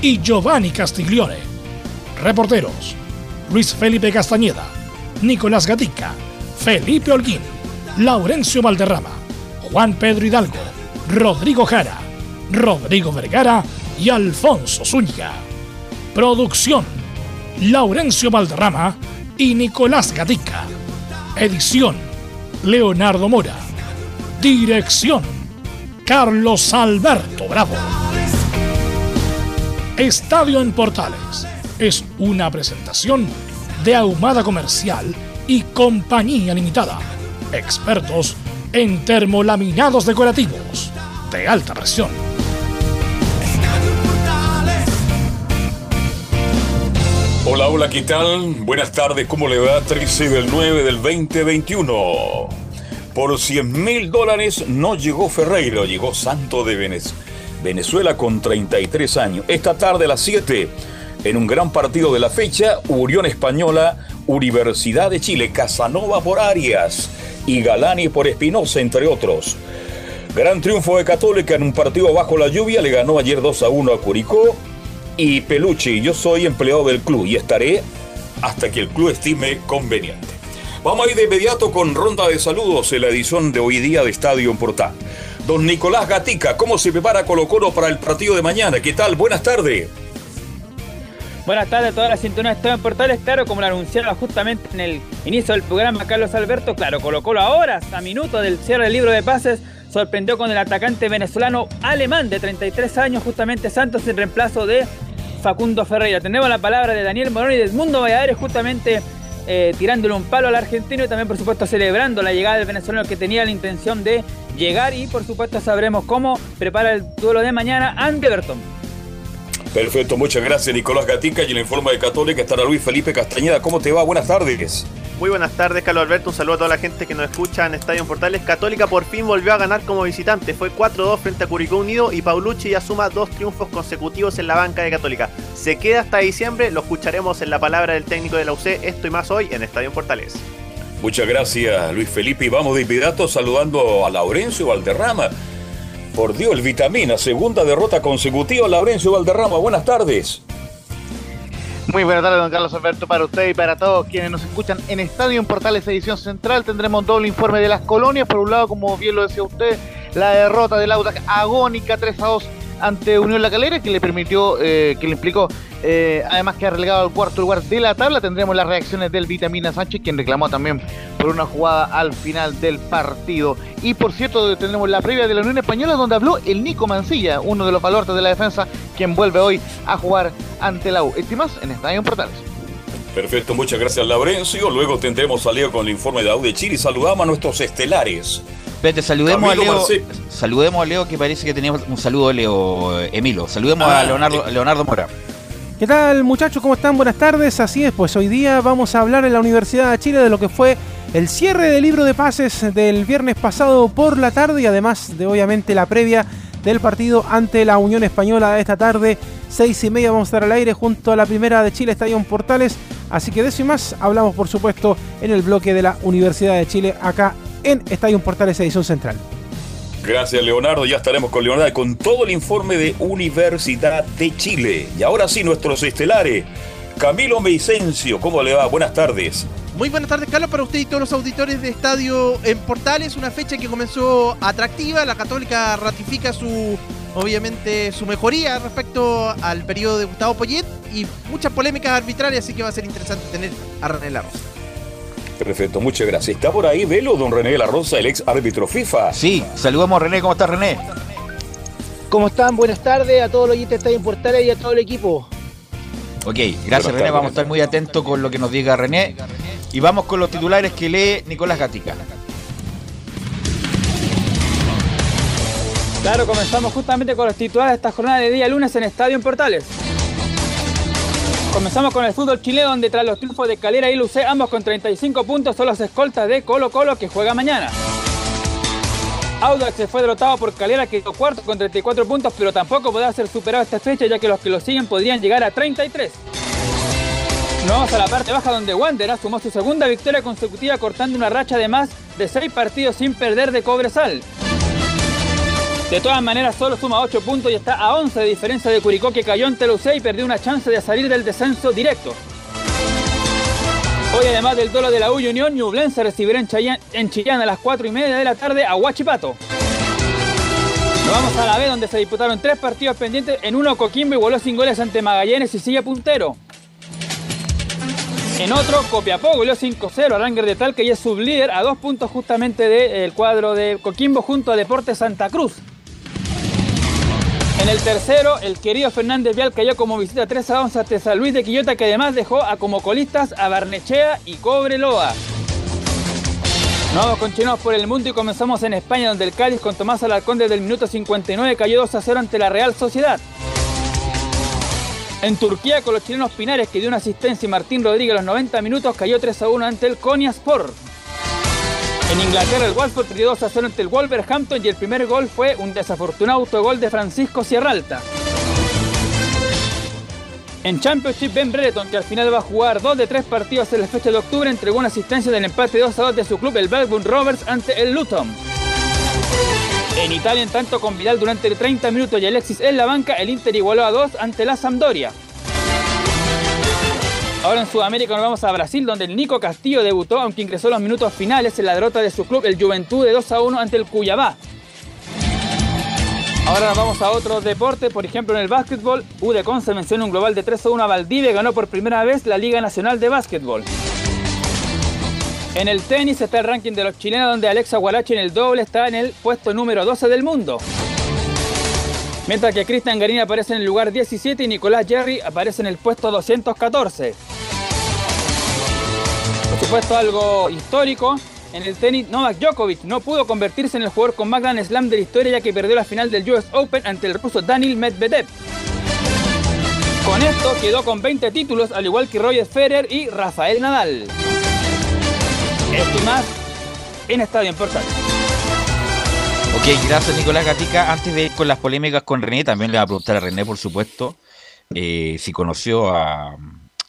y Giovanni Castiglione. Reporteros: Luis Felipe Castañeda, Nicolás Gatica, Felipe Holguín, Laurencio Valderrama, Juan Pedro Hidalgo, Rodrigo Jara, Rodrigo Vergara y Alfonso Zúñiga. Producción: Laurencio Valderrama y Nicolás Gatica. Edición: Leonardo Mora. Dirección: Carlos Alberto Bravo. Estadio en Portales es una presentación de Ahumada Comercial y Compañía Limitada. Expertos en termolaminados decorativos de alta presión. Hola, hola, ¿qué tal? Buenas tardes, ¿cómo le va? 13 del 9 del 2021. Por 100 mil dólares no llegó Ferreiro, llegó Santo de Venezuela. Venezuela con 33 años. Esta tarde a las 7, en un gran partido de la fecha, Unión Española, Universidad de Chile, Casanova por Arias y Galani por Espinosa, entre otros. Gran triunfo de Católica en un partido bajo la lluvia, le ganó ayer 2 a 1 a Curicó. Y Pelucci, yo soy empleado del club y estaré hasta que el club estime conveniente. Vamos a ir de inmediato con ronda de saludos en la edición de hoy día de Estadio Portal. Don Nicolás Gatica, ¿cómo se prepara Colo Colo para el partido de mañana? ¿Qué tal? Buenas tardes. Buenas tardes a todas las sintonías de en Portales. Claro, como lo anunciaba justamente en el inicio del programa Carlos Alberto, claro, Colo Colo ahora, a minutos del cierre del libro de pases, sorprendió con el atacante venezolano alemán de 33 años, justamente Santos, en reemplazo de Facundo Ferreira. Tenemos la palabra de Daniel Morón y del Mundo Valladares, justamente eh, tirándole un palo al argentino y también, por supuesto, celebrando la llegada del venezolano que tenía la intención de llegar y, por supuesto, sabremos cómo prepara el duelo de mañana ante Everton. Perfecto, muchas gracias Nicolás Gatica y en la informa de Católica estará Luis Felipe Castañeda. ¿Cómo te va? Buenas tardes. Muy buenas tardes, Carlos Alberto. Un saludo a toda la gente que nos escucha en Estadio Portales. Católica por fin volvió a ganar como visitante. Fue 4-2 frente a Curicó Unido y Paulucci ya suma dos triunfos consecutivos en la banca de Católica. Se queda hasta diciembre. Lo escucharemos en la palabra del técnico de la UC. Esto y más hoy en Estadio Portales. Muchas gracias, Luis Felipe. Y vamos de inmediato saludando a Laurencio Valderrama. Por Dios, el Vitamina, segunda derrota consecutiva, Laurencio Valderrama. Buenas tardes. Muy buenas tardes, don Carlos Alberto, para usted y para todos quienes nos escuchan en Estadio en Portales Edición Central. Tendremos doble informe de las colonias. Por un lado, como bien lo decía usted, la derrota del Audax agónica 3 a 2 ante Unión La Calera, que le permitió, eh, que le implicó, eh, además que ha relegado al cuarto lugar de la tabla. Tendremos las reacciones del Vitamina Sánchez, quien reclamó también por una jugada al final del partido. Y por cierto, tendremos la previa de la Unión Española, donde habló el Nico Mancilla, uno de los baluartes de la defensa, quien vuelve hoy a jugar ante la U. Estimas en Estadio Portales. Perfecto, muchas gracias Laurencio. Luego tendremos a Leo con el informe de AU de Chile y saludamos a nuestros estelares. Espérate, saludemos a Leo. Saludemos a Leo que parece que teníamos un saludo de Leo Emilo. Saludemos a ah, Leonardo, Leonardo Mora. ¿Qué tal muchachos? ¿Cómo están? Buenas tardes. Así es, pues hoy día vamos a hablar en la Universidad de Chile de lo que fue el cierre del libro de pases del viernes pasado por la tarde y además de obviamente la previa del partido ante la Unión Española esta tarde. Seis y media vamos a estar al aire junto a la primera de Chile, Estadio Portales. Así que de eso y más hablamos, por supuesto, en el bloque de la Universidad de Chile, acá en Estadio Portales Edición Central. Gracias, Leonardo. Ya estaremos con Leonardo con todo el informe de Universidad de Chile. Y ahora sí, nuestros estelares. Camilo Meicencio, ¿cómo le va? Buenas tardes. Muy buenas tardes, Carlos, para usted y todos los auditores de Estadio en Portales. Una fecha que comenzó atractiva. La Católica ratifica su, obviamente, su mejoría respecto al periodo de Gustavo Poyet y muchas polémicas arbitrarias, así que va a ser interesante tener a René La Rosa. Perfecto, muchas gracias. Está por ahí Velo, don René La Rosa, el ex árbitro FIFA. Sí, saludamos a René. ¿Cómo está René? ¿Cómo están? Buenas tardes a todos los oyentes de Estadio en Portales y a todo el equipo. Ok, gracias René. Vamos a estar muy atentos con lo que nos diga René. Y vamos con los titulares que lee Nicolás Gatica. Claro, comenzamos justamente con los titulares de esta jornada de día lunes en Estadio en Portales. Comenzamos con el fútbol chileno, donde tras los triunfos de Calera y Lucé, ambos con 35 puntos, son los escoltas de Colo Colo que juega mañana. Audax se fue derrotado por Calera, que quedó cuarto con 34 puntos, pero tampoco podrá ser superado esta fecha, ya que los que lo siguen podrían llegar a 33. Nos vamos a la parte baja donde Wanderers sumó su segunda victoria consecutiva cortando una racha de más de 6 partidos sin perder de Cobresal. De todas maneras, solo suma 8 puntos y está a 11 de diferencia de Curicó que cayó en Telusé y perdió una chance de salir del descenso directo. Hoy, además del duelo de la U Unión, Ñublense recibirá en en Chillán a las 4 y media de la tarde a Huachipato. Nos vamos a la B, donde se disputaron tres partidos pendientes. En uno, Coquimbo igualó sin goles ante Magallanes y sigue puntero. En otro, Copiapó goleó 5-0 a Ranger de Talca y es sublíder a dos puntos justamente del cuadro de Coquimbo junto a Deportes Santa Cruz. En el tercero, el querido Fernández Vial cayó como visita 3 a 11 ante San Luis de Quillota, que además dejó a como colistas a Barnechea y Cobreloa. Nos continuamos por el mundo y comenzamos en España, donde el Cádiz con Tomás Alarcón desde el minuto 59 cayó 2 a 0 ante la Real Sociedad. En Turquía, con los chilenos Pinares, que dio una asistencia y Martín Rodríguez a los 90 minutos, cayó 3 a 1 ante el Konyaspor. En Inglaterra, el Watford perdió 2 a 0 ante el Wolverhampton y el primer gol fue un desafortunado autogol de Francisco Sierralta. En Championship, Ben Brereton, que al final va a jugar dos de tres partidos en la fecha de octubre, entregó una asistencia del empate 2 a 2 de su club, el Blackburn Rovers, ante el Luton. En Italia, en tanto con Vidal durante 30 minutos y Alexis en la banca, el Inter igualó a 2 ante la Sampdoria. Ahora en Sudamérica nos vamos a Brasil, donde el Nico Castillo debutó, aunque ingresó los minutos finales en la derrota de su club, el Juventud, de 2 a 1 ante el Cuyabá. Ahora nos vamos a otros deportes, por ejemplo en el básquetbol, UDECON se menciona un global de 3 a 1 a Valdivia, ganó por primera vez la Liga Nacional de Básquetbol. En el tenis está el ranking de los chilenos donde Alexa Guarachi en el doble está en el puesto número 12 del mundo. Mientras que Cristian Garín aparece en el lugar 17 y Nicolás Jerry aparece en el puesto 214. Por supuesto algo histórico, en el tenis Novak Djokovic no pudo convertirse en el jugador con más gran slam de la historia ya que perdió la final del US Open ante el ruso Daniel Medvedev. Con esto quedó con 20 títulos al igual que Roger Federer y Rafael Nadal. Esto más en Estadio en Portal. Ok, gracias Nicolás Gatica. Antes de ir con las polémicas con René, también le voy a preguntar a René, por supuesto, eh, si conoció a,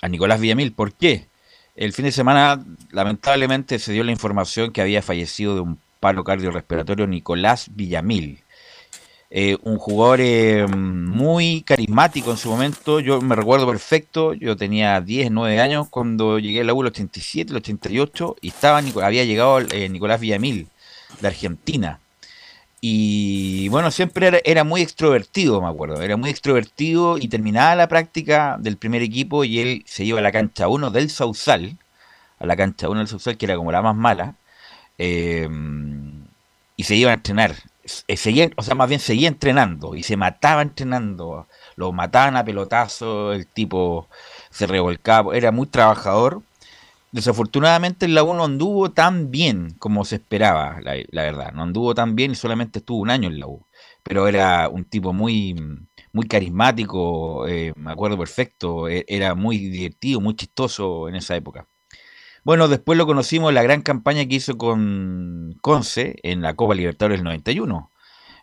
Nicolás Villamil. ¿Por qué? El fin de semana, lamentablemente, se dio la información que había fallecido de un paro cardiorrespiratorio Nicolás Villamil. Eh, un jugador eh, muy carismático en su momento. Yo me recuerdo perfecto, yo tenía 10, 9 años cuando llegué a la U el 87, el 88 y estaba, había llegado Nicolás Villamil de Argentina. Y bueno, siempre era, muy extrovertido, me acuerdo. Era muy extrovertido y terminaba la práctica del primer equipo y él se iba a la cancha 1 del Sausal, a la cancha 1 del Sausal, que era como la más mala, y se iba a entrenar eh, seguía, o sea, más bien seguía entrenando y se mataba entrenando. Lo mataban a pelotazo, el tipo se revolcaba, era muy trabajador. Desafortunadamente en la U no anduvo tan bien como se esperaba, la, verdad. No anduvo tan bien y solamente estuvo un año en la. Pero era un tipo muy, muy carismático, eh, me acuerdo perfecto. E, era muy divertido, muy chistoso en esa época. Bueno, después lo conocimos la gran campaña que hizo con Conce en la Copa Libertadores del 91,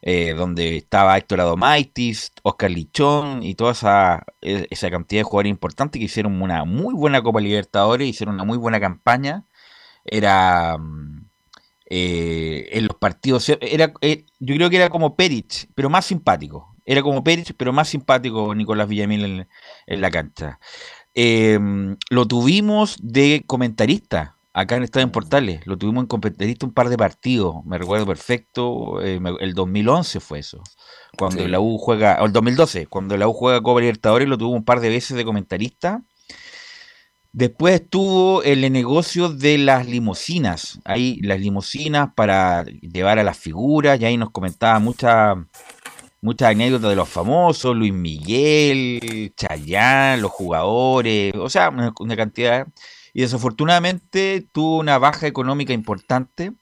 eh, donde estaba Héctor Adomaitis, Oscar Lichón y toda esa, e, esa cantidad de jugadores importantes que hicieron una muy buena Copa Libertadores, hicieron una muy buena campaña. Era mm, eh, en los partidos, era, eh, yo creo que era como Perich, pero más simpático. Era como Perich, pero más simpático Nicolás Villamil en la cancha. Em, lo tuvimos de comentarista acá en Estadio en Portales. Lo tuvimos en comentarista un par de partidos. Me recuerdo perfecto. Eh, el 2011 fue eso. Cuando la U juega. O el 2012, cuando la U juega Copa Libertadores, lo tuvo un par de veces de comentarista. Después estuvo el negocio de las limusinas. Ahí las limusinas para llevar a las figuras. Y ahí nos comentaba muchas muchas anécdotas de los famosos, Luis Miguel, Chayán, los jugadores, o sea, una, cantidad. Y desafortunadamente tuvo una baja económica importante,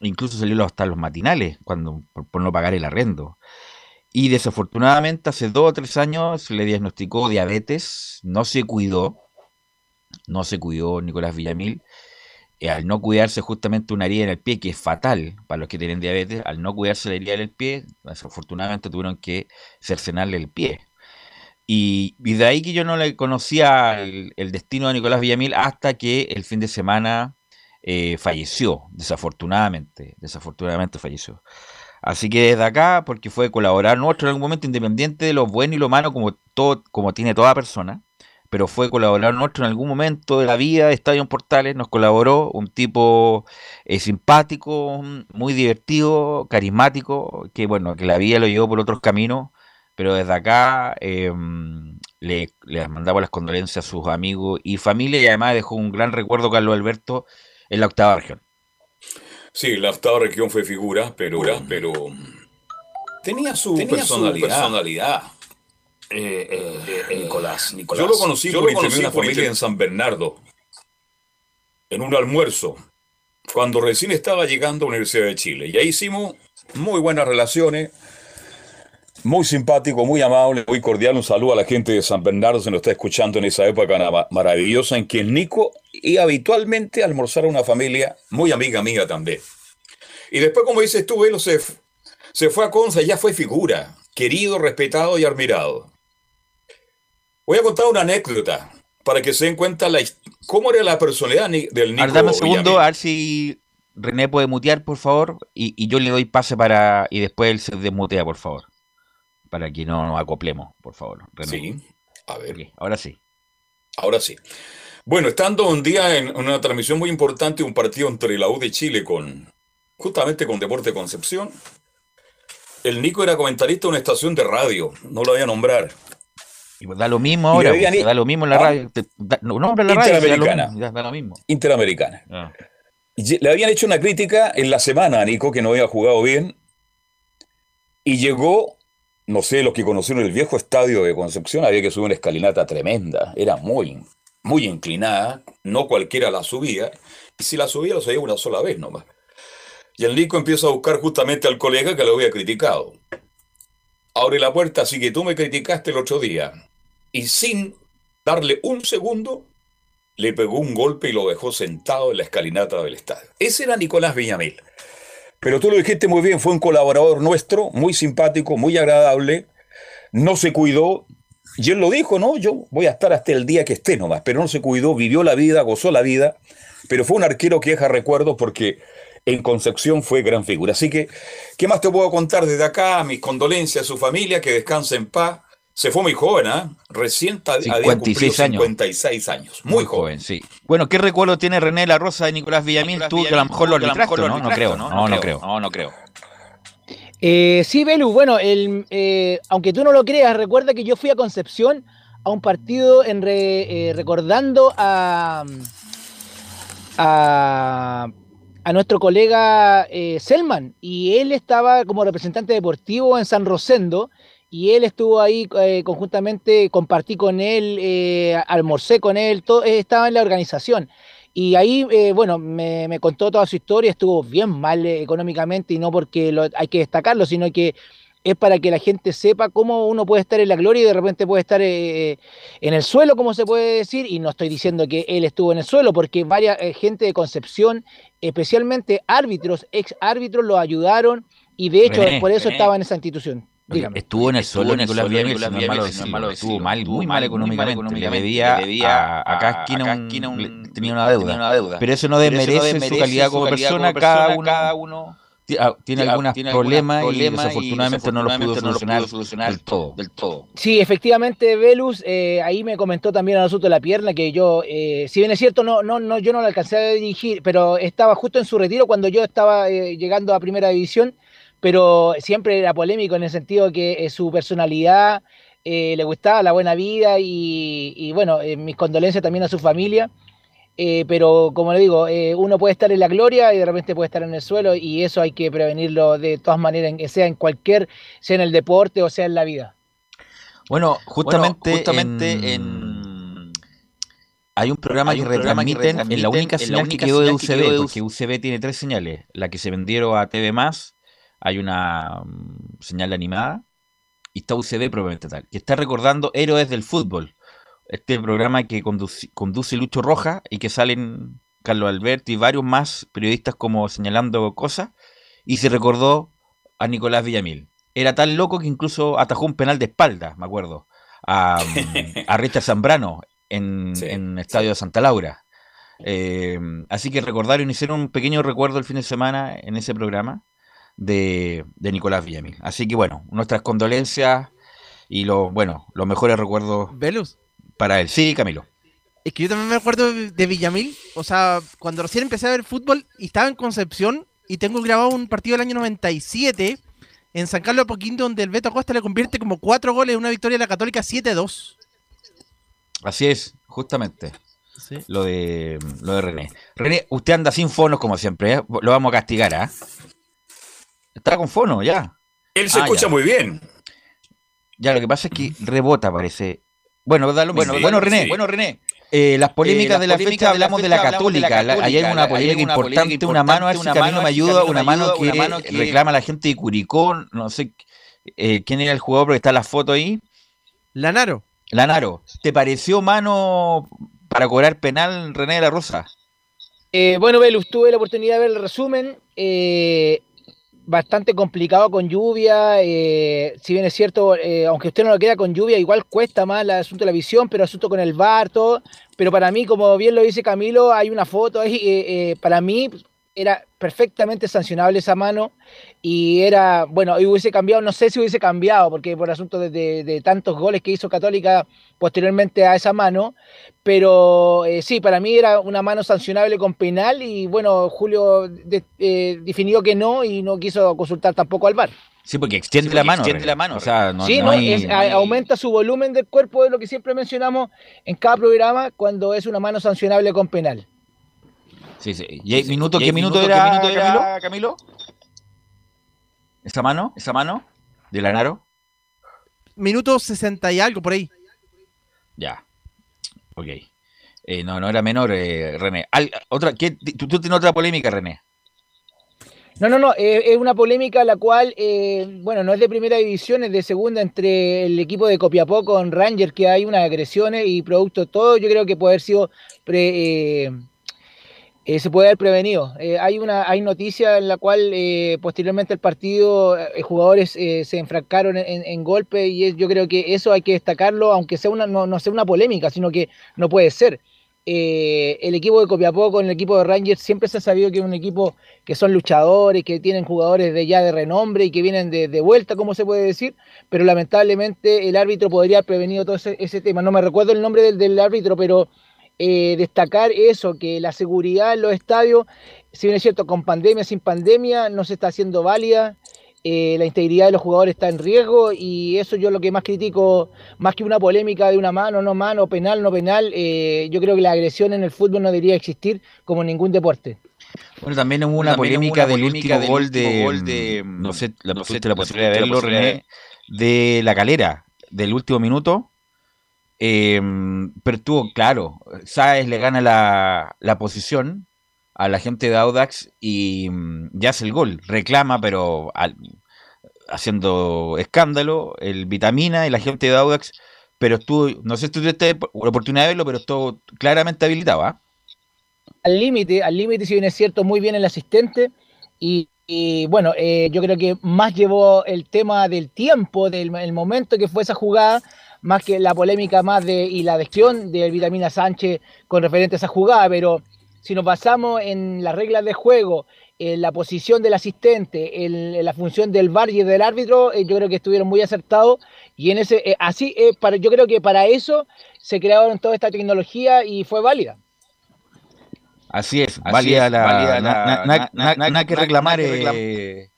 incluso salió hasta los matinales cuando por, no pagar el arrendo. Y desafortunadamente hace dos o tres años se le diagnosticó diabetes, no se cuidó, no se cuidó Nicolás Villamil. Eh, al no cuidarse justamente una herida en el pie, que es fatal para los que tienen diabetes, al no cuidarse la herida en el pie, desafortunadamente tuvieron que cercenarle el pie. Y, de ahí que yo no le conocía el, destino de Nicolás Villamil hasta que el fin de semana eh, falleció, desafortunadamente, desafortunadamente falleció. Así que desde acá, porque fue colaborar nuestro en algún momento, independiente de lo bueno y lo malo, como, todo, como tiene toda persona, pero fue colaborar nuestro en algún momento de la vida de Estadio Portales, nos colaboró un tipo eh, simpático, muy divertido, carismático, que bueno, que la vida lo llevó por otros caminos, pero desde acá em, le, le, mandamos las condolencias a sus amigos y familia y además dejó un gran recuerdo Carlos Alberto en la octava región. Sí, la octava región fue figura, pero, pero tenía su personalidad. Eh, eh, eh, Nicolás, Yo lo conocí yo por una familia en San Bernardo, en un almuerzo, cuando recién estaba llegando a la Universidad de Chile. Y ahí hicimos muy buenas relaciones, muy simpático, muy amable, muy cordial. Un saludo a la gente de San Bernardo, se nos está escuchando en esa época maravillosa en que Nico iba habitualmente a almorzar a una familia muy amiga mía también. Y después, como dices tú, Velo se, se fue a Conza y ya fue figura, querido, respetado y admirado. Voy a contar una anécdota para que se den cuenta la, cómo era la personalidad del Nico. dame un segundo, a ver si René puede mutear, por favor, y, y yo le doy pase para. y después él se desmutea, por favor para que no nos acoplemos, por favor. Sí, a ver. ahora sí. Ahora sí. Bueno, estando un día en una transmisión muy importante, un partido entre la U de Chile con, justamente con Deporte Concepción, el Nico era comentarista de una estación de radio, no lo voy a nombrar. Y da lo mismo ahora, pues, da lo mismo en la ¿Ah? radio. no, nombra la radio. Interamericana. Da lo, mismo. Interamericana. Ah. Le habían hecho una crítica en la semana a Nico, que no había jugado bien, y llegó no sé, los que conocieron el viejo estadio de Concepción, había que subir una escalinata tremenda, era muy, muy inclinada, no cualquiera la subía, y si la subía, lo subía una sola vez nomás. Y el Nico empieza a buscar justamente al colega que lo había criticado. Abre la puerta, así que tú me criticaste el otro día. Y sin darle un segundo, le pegó un golpe y lo dejó sentado en la escalinata del estadio. Ese era Nicolás Villamil. Pero tú lo dijiste muy bien, fue un colaborador nuestro, muy simpático, muy agradable, no se cuidó, y él lo dijo, ¿no? Yo voy a estar hasta el día que esté nomás, pero no se cuidó, vivió la vida, gozó la vida, pero fue un arquero que deja recuerdos porque en Concepción fue gran figura. Así que, ¿qué más te puedo contar desde acá? Mis condolencias a su familia, que descanse en paz. Se fue muy joven, ¿ah? ¿eh? Recién había cumplido 56 años. Muy, joven. sí. Bueno, ¿qué recuerdo tiene René La Rosa de Nicolás Villamil? Tú que a lo mejor lo arbitraste, ¿no? No creo, no, no, creo. No, no creo. Eh, sí, Belu, bueno, el, eh, aunque tú no lo creas, recuerda que yo fui a Concepción a un partido en eh, recordando a, a, a, nuestro colega eh, Selman y él estaba como representante deportivo en San Rosendo y él estuvo ahí eh, conjuntamente, compartí con él, eh, almorcé con él, todo, eh, estaba en la organización. Y ahí, bueno, me, contó toda su historia, estuvo bien mal económicamente y no porque lo, hay que destacarlo, sino que es para que la gente sepa cómo uno puede estar en la gloria y de repente puede estar en el suelo, como se puede decir, y no estoy diciendo que él estuvo en el suelo, porque varias gente de Concepción, especialmente árbitros, ex árbitros, lo ayudaron y de hecho por eso estaba en esa institución. Estuvo en el suelo Nicolás Villamil, estuvo mal, muy mal económicamente. Le debía a, cada esquina, tenía una deuda. Pero eso no desmerece su calidad como persona. Cada uno tiene algunos problemas y desafortunadamente no lo pudo solucionar, del todo. Del todo. Sí, efectivamente, Velus, eh, ahí me comentó también a nosotros la pierna que yo, eh, si bien es cierto, no, no, no, yo no la alcancé a dirigir, pero estaba justo en su retiro cuando yo estaba eh, llegando a primera división pero siempre era polémico en el sentido que eh, su personalidad eh, le gustaba la buena vida y, bueno, eh, mis condolencias también a su familia. pero como le digo, uno puede estar en la gloria y de repente puede estar en el suelo y eso hay que prevenirlo de todas maneras, sea en cualquier, sea en el deporte o sea en la vida. Bueno, justamente, justamente en... Hay un programa, que, retransmiten en la única señal que quedó de UCB, porque UCB tiene tres señales, la que se vendieron a TV+, hay una mm, señal animada y está UCB probablemente tal, que está recordando Héroes del Fútbol, este programa que conduce, conduce Lucho Roja y que salen Carlos Alberto y varios más periodistas como señalando cosas, y se recordó a Nicolás Villamil. Era tan loco que incluso atajó un penal de espalda, me acuerdo, a, a Richard Zambrano en, Sí, en Estadio de Santa Laura. Eh, así que recordaron, hicieron un pequeño recuerdo el fin de semana en ese programa de, de Nicolás Villamil. Así que bueno, nuestras condolencias y los, bueno, los mejores recuerdos Velus. para él. Sí, Camilo. Es que yo también me acuerdo de Villamil. O sea, cuando recién empecé a ver fútbol y estaba en Concepción y tengo grabado un partido del año 97 en San Carlos de Apoquindo donde el Beto Acosta le convierte como cuatro goles en una victoria de la Católica 7-2. Así es, justamente. Sí. Lo de, lo de René. René, usted anda sin fonos como siempre, ¿eh? Lo vamos a castigar, ¿ah? Está con fono, ya. Él se Ah, escucha ya. muy bien. Ya, lo que pasa es que rebota, parece. Bueno, da lo mismo. Sí, bueno, René, sí. bueno, René. eh, las polémicas las de la polémicas fecha de la hablamos de fecha la hablamos de la católica. La- Ahí hay una Ahí hay polémica una importante, polémica una mano, a ver si una me a ayuda, una me mano ayuda, que una mano que- reclama la gente de Curicó, no sé eh, quién era el jugador, porque está la foto ahí. Lanaro. Lanaro, ¿te pareció mano para cobrar penal René de la Rosa? Eh, bueno, Velus, tuve la oportunidad de ver el resumen. Bastante complicado con lluvia. eh, si bien es cierto, eh, aunque usted no lo queda con lluvia, igual cuesta más el asunto de la visión, pero asunto con el VAR, todo. Pero para mí, como bien lo dice Camilo, hay una foto ahí. eh, para mí era perfectamente sancionable esa mano. Y era, bueno, y hubiese cambiado, no sé si hubiese cambiado, porque por asunto de, de- de tantos goles que hizo Católica posteriormente a esa mano. Pero eh, sí, para mí era una mano sancionable con penal y bueno, Julio de- eh, definió que no y no quiso consultar tampoco al VAR. Sí, porque extiende Sí, la mano. extiende la mano, O sea, no, sí, no no, hay- es- aumenta su volumen del cuerpo, de lo que siempre mencionamos en cada programa cuando es una mano sancionable con penal. Sí, sí. ¿Y hay minuto, ¿Y qué hay minuto minuto, era, qué minuto era, Camilo? Camilo? ¿Esa mano? ¿Esa mano? ¿De Lanaro? Minuto 60 y algo por ahí. Ya. Ok. Eh, no, no era menor, eh, René. Al- otra, ¿qué, tú, tú tienes otra polémica, René. No, no, no, eh, es una polémica la cual, eh, bueno, no es de primera división, es de segunda entre el equipo de Copiapó con Ranger, que hay unas agresiones y producto todo, yo creo que puede haber sido, pre- eh, se puede haber prevenido. Eh, hay una hay noticia en la cual eh, posteriormente al partido eh, jugadores eh, se enfrascaron en, en- golpe y yo creo que eso hay que destacarlo, aunque sea una, no, no sea una polémica, sino que no puede ser. El equipo de Copiapó con el equipo de Rangers siempre se ha sabido que es un equipo que son luchadores, que tienen jugadores de ya de renombre y que vienen de, vuelta, como se puede decir, pero lamentablemente el árbitro podría haber prevenido todo ese, ese tema. No me recuerdo el nombre del árbitro, pero eh, destacar eso, que la seguridad en los estadios, si bien es cierto, con pandemia, sin pandemia, no se está haciendo válida. eh, la integridad de los jugadores está en riesgo y eso yo lo que más critico, más que una polémica de una mano, no mano, penal, no penal, eh, yo creo que la agresión en el fútbol no debería existir como en ningún deporte. Bueno, también hubo una También hubo polémica del último del gol último de, gol de, mm, no sé, la, no sé, la posibilidad de verlo, posibilidad René, de la calera, del último minuto. Eh, pero estuvo claro, Sáez le gana la, la posición a la gente de Audax y mm, ya hace el gol, reclama, pero al- haciendo escándalo, el Vitamina y la gente de Audax, pero estuvo, no sé si tuviste la oportunidad de verlo, pero estuvo claramente habilitado, ¿ah? al límite, al límite, si bien es cierto, muy bien el asistente. Y, bueno, eh, yo creo que más llevó el tema del tiempo, del el momento que fue esa jugada, más que la polémica más de y la adhesión del Vitamina Sánchez con referente a esa jugada. Pero si nos basamos en las reglas de juego, en la posición del asistente, en, en la función del VAR y del árbitro, eh, yo creo que estuvieron muy acertados. Y en ese, eh, así, eh, para, yo creo que para eso se crearon toda esta tecnología y fue válida. Así es, Así válida es, la, válida na- la- na- na- na- na- nada na- que na- reclamar. eh,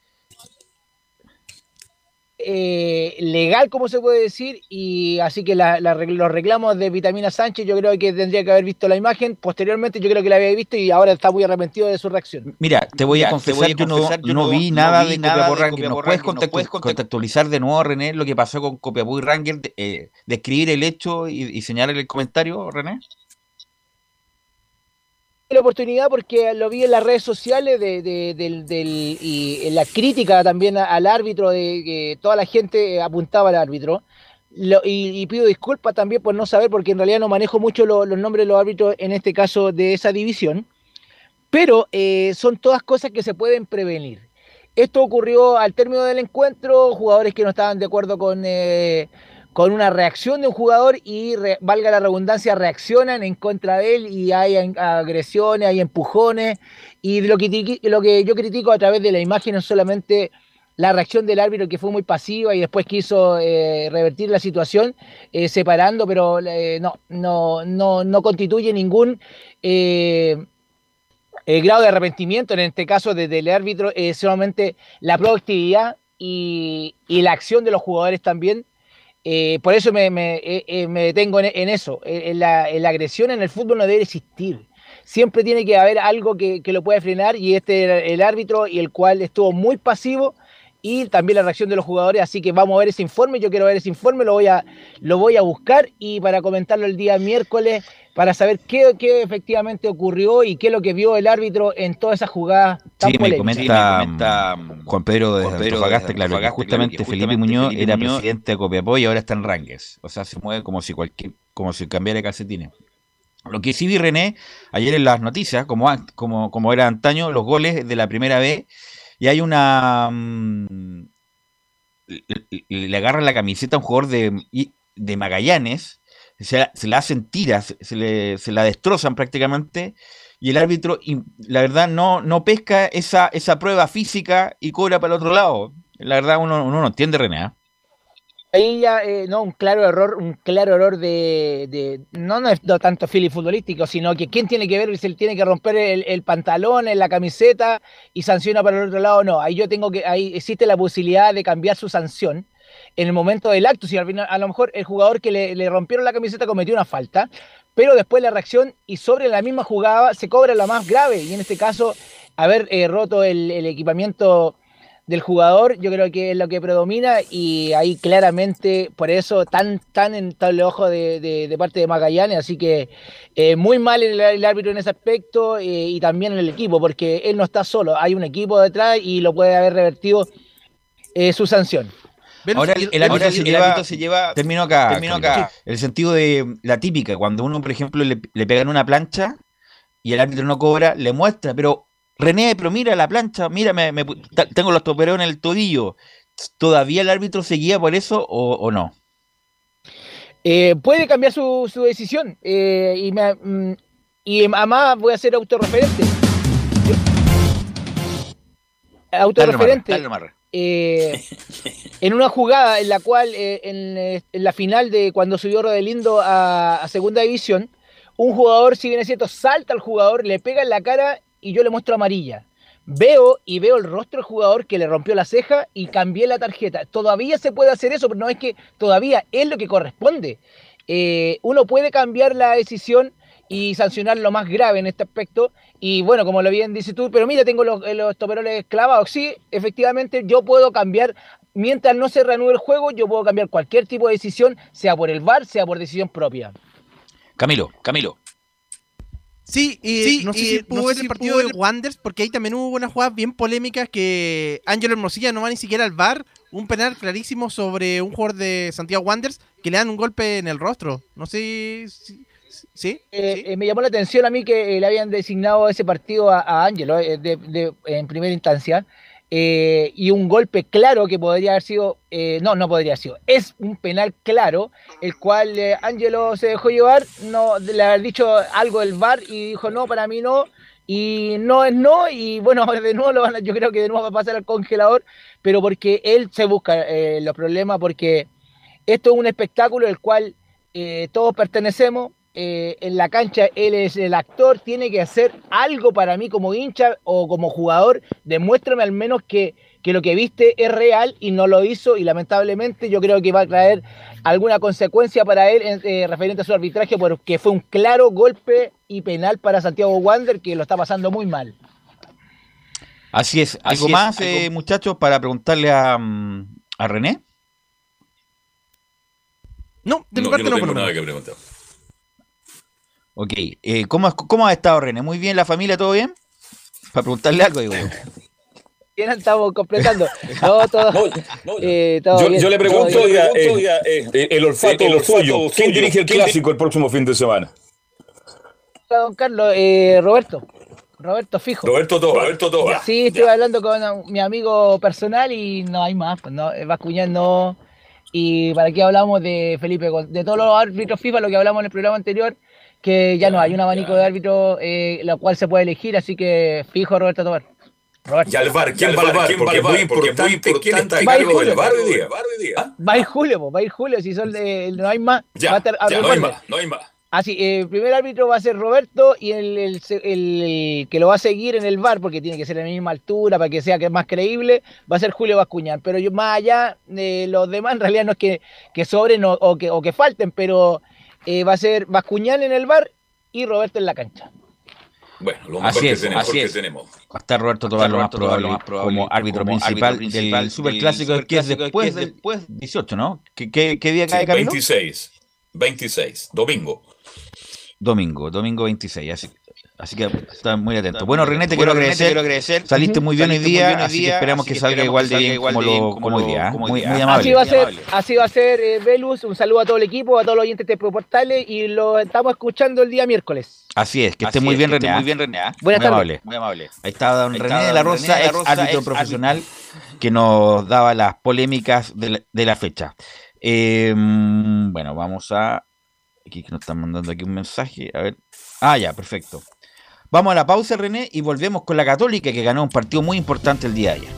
eh, legal, como se puede decir, y así que la- la los reclamos de Vitamina Sánchez, yo creo que tendría que haber visto la imagen. Posteriormente, yo creo que la había visto y ahora está muy arrepentido de su reacción. Mira, te voy a Mira, te confesar, voy a yo, no, confesar, yo no no- vi no nada vi de nada Copiapó de Ranger. Copiapó ¿Nos puedes, Ranger, ¿nos contactu- puedes contactu- contextualizar de nuevo, René, lo que pasó con Copiapó y Ranger? de- eh, describir el hecho y, y señalar el comentario, René. La oportunidad porque lo vi en las redes sociales de, de- del, del- y en la crítica también al árbitro, de que toda la gente apuntaba al árbitro. Y, pido disculpas también por no saber, porque en realidad no manejo mucho lo- los nombres de los árbitros en este caso de esa división. Pero eh, son todas cosas que se pueden prevenir. Esto ocurrió al término del encuentro, jugadores que no estaban de acuerdo con, eh, con una reacción de un jugador y, re- valga la redundancia, reaccionan en contra de él y hay agresiones, hay empujones. Y lo que, lo que yo critico a través de la imagen es solamente la reacción del árbitro que fue muy pasiva y después quiso eh, revertir la situación eh, separando, pero eh, no, no, no, no constituye ningún... eh, el grado de arrepentimiento en este caso desde el árbitro solamente la proactividad y, y la acción de los jugadores también. Eh, por eso me, me, eh, eh, me detengo en, eso. En la agresión en el fútbol no debe existir. Siempre tiene que haber algo que, que lo pueda frenar y este era el árbitro y el cual estuvo muy pasivo y también la reacción de los jugadores. Así que vamos a ver ese informe. Yo quiero ver ese informe, lo voy a, lo voy a buscar y para comentarlo el día miércoles para saber qué, qué efectivamente ocurrió y qué es lo que vio el árbitro en todas esas jugadas tan Sí, me comenta, mm, Juan Pedro de Juan Pedro Antofagasta, desde claro, que Antofagasta, justamente claro, Felipe Muñoz Felipe era Muñoz- presidente de Copiapó y ahora está en Rangues. O sea, se mueve como si cualquier, como si cambiara de calcetines. Lo que sí vi René ayer en las noticias, como, como, como era antaño, los goles de la primera vez, y hay una mm, le, le- agarra la camiseta a un jugador de, de Magallanes, se, se la hacen tiras, se, le- se la destrozan prácticamente, y el árbitro, la verdad, no, no pesca esa, esa prueba física y cobra para el otro lado. La verdad, uno, uno no entiende, René. ¿ah? Ahí ya, eh, no, un claro error, un claro error de, de- no, no es tanto fili futbolístico, sino que quién tiene que ver si él tiene que romper el, el pantalón, en la camiseta y sanciona para el otro lado, no. Ahí yo tengo que, ahí existe la posibilidad de cambiar su sanción en el momento del acto. Si al final, a lo mejor el jugador que le, rompieron la camiseta cometió una falta, pero después la reacción y sobre la misma jugada se cobra la más grave. Y en este caso, haber eh, roto el, equipamiento del jugador, yo creo que es lo que predomina y ahí claramente, por eso tan, tan en el ojo de, parte de Magallanes, así que eh, muy mal el, árbitro en ese aspecto eh, y también en el equipo, porque él no está solo, hay un equipo detrás y lo puede haber revertido su sanción. Ahora el, el se el lleva, se lleva- termino acá, termino acá. el sentido de la típica, cuando uno, por ejemplo, le, le pegan una plancha y el árbitro no cobra, le muestra, pero René, pero mira la plancha, mira, me, tengo los toperos en el tobillo. ¿Todavía el árbitro seguía por eso o, o no? Eh, puede cambiar su, su decisión eh, y, me- mm, y además voy a ser autorreferente. Autorreferente. Dale, Marra. Eh, en una jugada en la cual, eh, en, eh, en la final de cuando subió Rodelindo a, a segunda división, un jugador, si bien es cierto, salta al jugador, le pega en la cara y yo le muestro amarilla. Veo y veo el rostro del jugador que le rompió la ceja y cambié la tarjeta. Todavía se puede hacer eso, pero no es que todavía es lo que corresponde. Uno puede cambiar la decisión y sancionar lo más grave en este aspecto. Y bueno, como lo bien dices tú, pero mira, tengo los, eh, los toperoles clavados. Sí, efectivamente, yo puedo cambiar, mientras no se reanude el juego, yo puedo cambiar cualquier tipo de decisión, sea por el VAR, sea por decisión propia. Camilo, Camilo. Sí, y Sí, no sé y si no pudo ver si el partido de Wanderers, porque ahí también hubo unas jugadas bien polémicas que Ángelo Hermosilla no va ni siquiera al VAR. Un penal clarísimo sobre un jugador de Santiago Wanderers que le dan un golpe en el rostro. No sé si... ¿Sí? Eh, ¿Sí? eh, me llamó la atención a mí que eh, le habían designado ese partido a, Ángelo en primera instancia. eh, y un golpe claro que podría haber sido, eh, no, no podría haber sido, es un penal claro, el cual eh, Ángelo se dejó llevar, no, le haber dicho algo del VAR y dijo no, para mí no, y no es no, y bueno, de nuevo lo van a- yo creo que de nuevo va a pasar al congelador, pero porque él se busca los problemas, porque esto es un espectáculo el cual todos pertenecemos. Eh, en la cancha él es el actor, tiene que hacer algo para mí como hincha o como jugador. Demuéstrame al menos que, que lo que viste es real y no lo hizo. Y lamentablemente yo creo que va a traer alguna consecuencia para él en- eh, referente a su arbitraje, porque fue un claro golpe y penal para Santiago Wander que lo está pasando muy mal. Así es. ¿Algo Así es, más, algo- eh, muchachos, para preguntarle a, mm, a René? No, de mi No, parte yo no no, tengo nada menos. que preguntar. Ok, eh, ¿cómo, has- ¿cómo ha estado René? ¿Muy bien la familia? ¿Todo bien? Para preguntarle algo, digo. Bien, estamos completando. No, todo, No, no, eh, todo yo, bien, yo le todo pregunto, bien. oiga, eh, eh, el olfato, el olfato suyo, suyo, ¿quién dirige el ¿quién clásico el próximo fin de semana? Don Carlos, eh, Roberto. Roberto Fijo. Roberto Toba. Roberto Toba. Sí, estuve hablando con mi amigo personal y no hay más, pues no, eh, Bascuñán no. Y para aquí hablamos de Felipe, de todos los árbitros FIFA, lo que hablamos en el programa anterior, que ya no hay un abanico de árbitros, eh, la cual se puede elegir, así que fijo Roberto Tobar. Roberto. Y al VAR, ¿quién va al VAR? Porque es muy importante quién está a Va a ir cargo del Julio. VAR hoy día. Va a ir Julio, pues, va a ir Julio, si son de- no hay más. va a Ya, estar- ah, ya, no hay más, no hay más. Así, eh, el primer árbitro va a ser Roberto y el, el- el- el que lo va a seguir en el bar, porque tiene que ser a la misma altura para que sea que es más creíble, va a ser Julio Bascuñán. Pero yo más allá de los demás, en realidad no es que, que sobren o, o que, o que falten, pero eh, va a ser Bascuñán en el bar y Roberto en la cancha. Bueno, lo mejor Así que es, tenemos, así que es. tenemos. Va a estar Roberto Tobar lo más probable, como árbitro principal, del Superclásico, que es después del 18, ¿no? ¿Qué, qué, qué día Sí, cae Camilo? 26. 26, domingo. Domingo, domingo 26, así, así que está muy atento. Bueno, René, te quiero agradecer. Saliste muy bien hoy día, así que esperamos que salga igual de bien como, lo, como hoy día. ¿eh? Muy, muy amable. Así va a ser, así va a ser eh, Velus. Un saludo a todo el equipo, a todos los oyentes de Portales y lo estamos escuchando el día miércoles. Así es, que esté muy es, bien, que esté René. muy ¿ah? bien, René. Muy amable. Muy amable. Ahí está don Ahí René de la Rosa, René de la ex Rosa, árbitro ex profesional, que nos daba las polémicas de la, de la fecha. Eh, mm, bueno, vamos a. Aquí que nos están mandando aquí un mensaje. A ver. Ah, ya, perfecto. Vamos a la pausa, René, y volvemos con la Católica, que ganó un partido muy importante el día de ayer.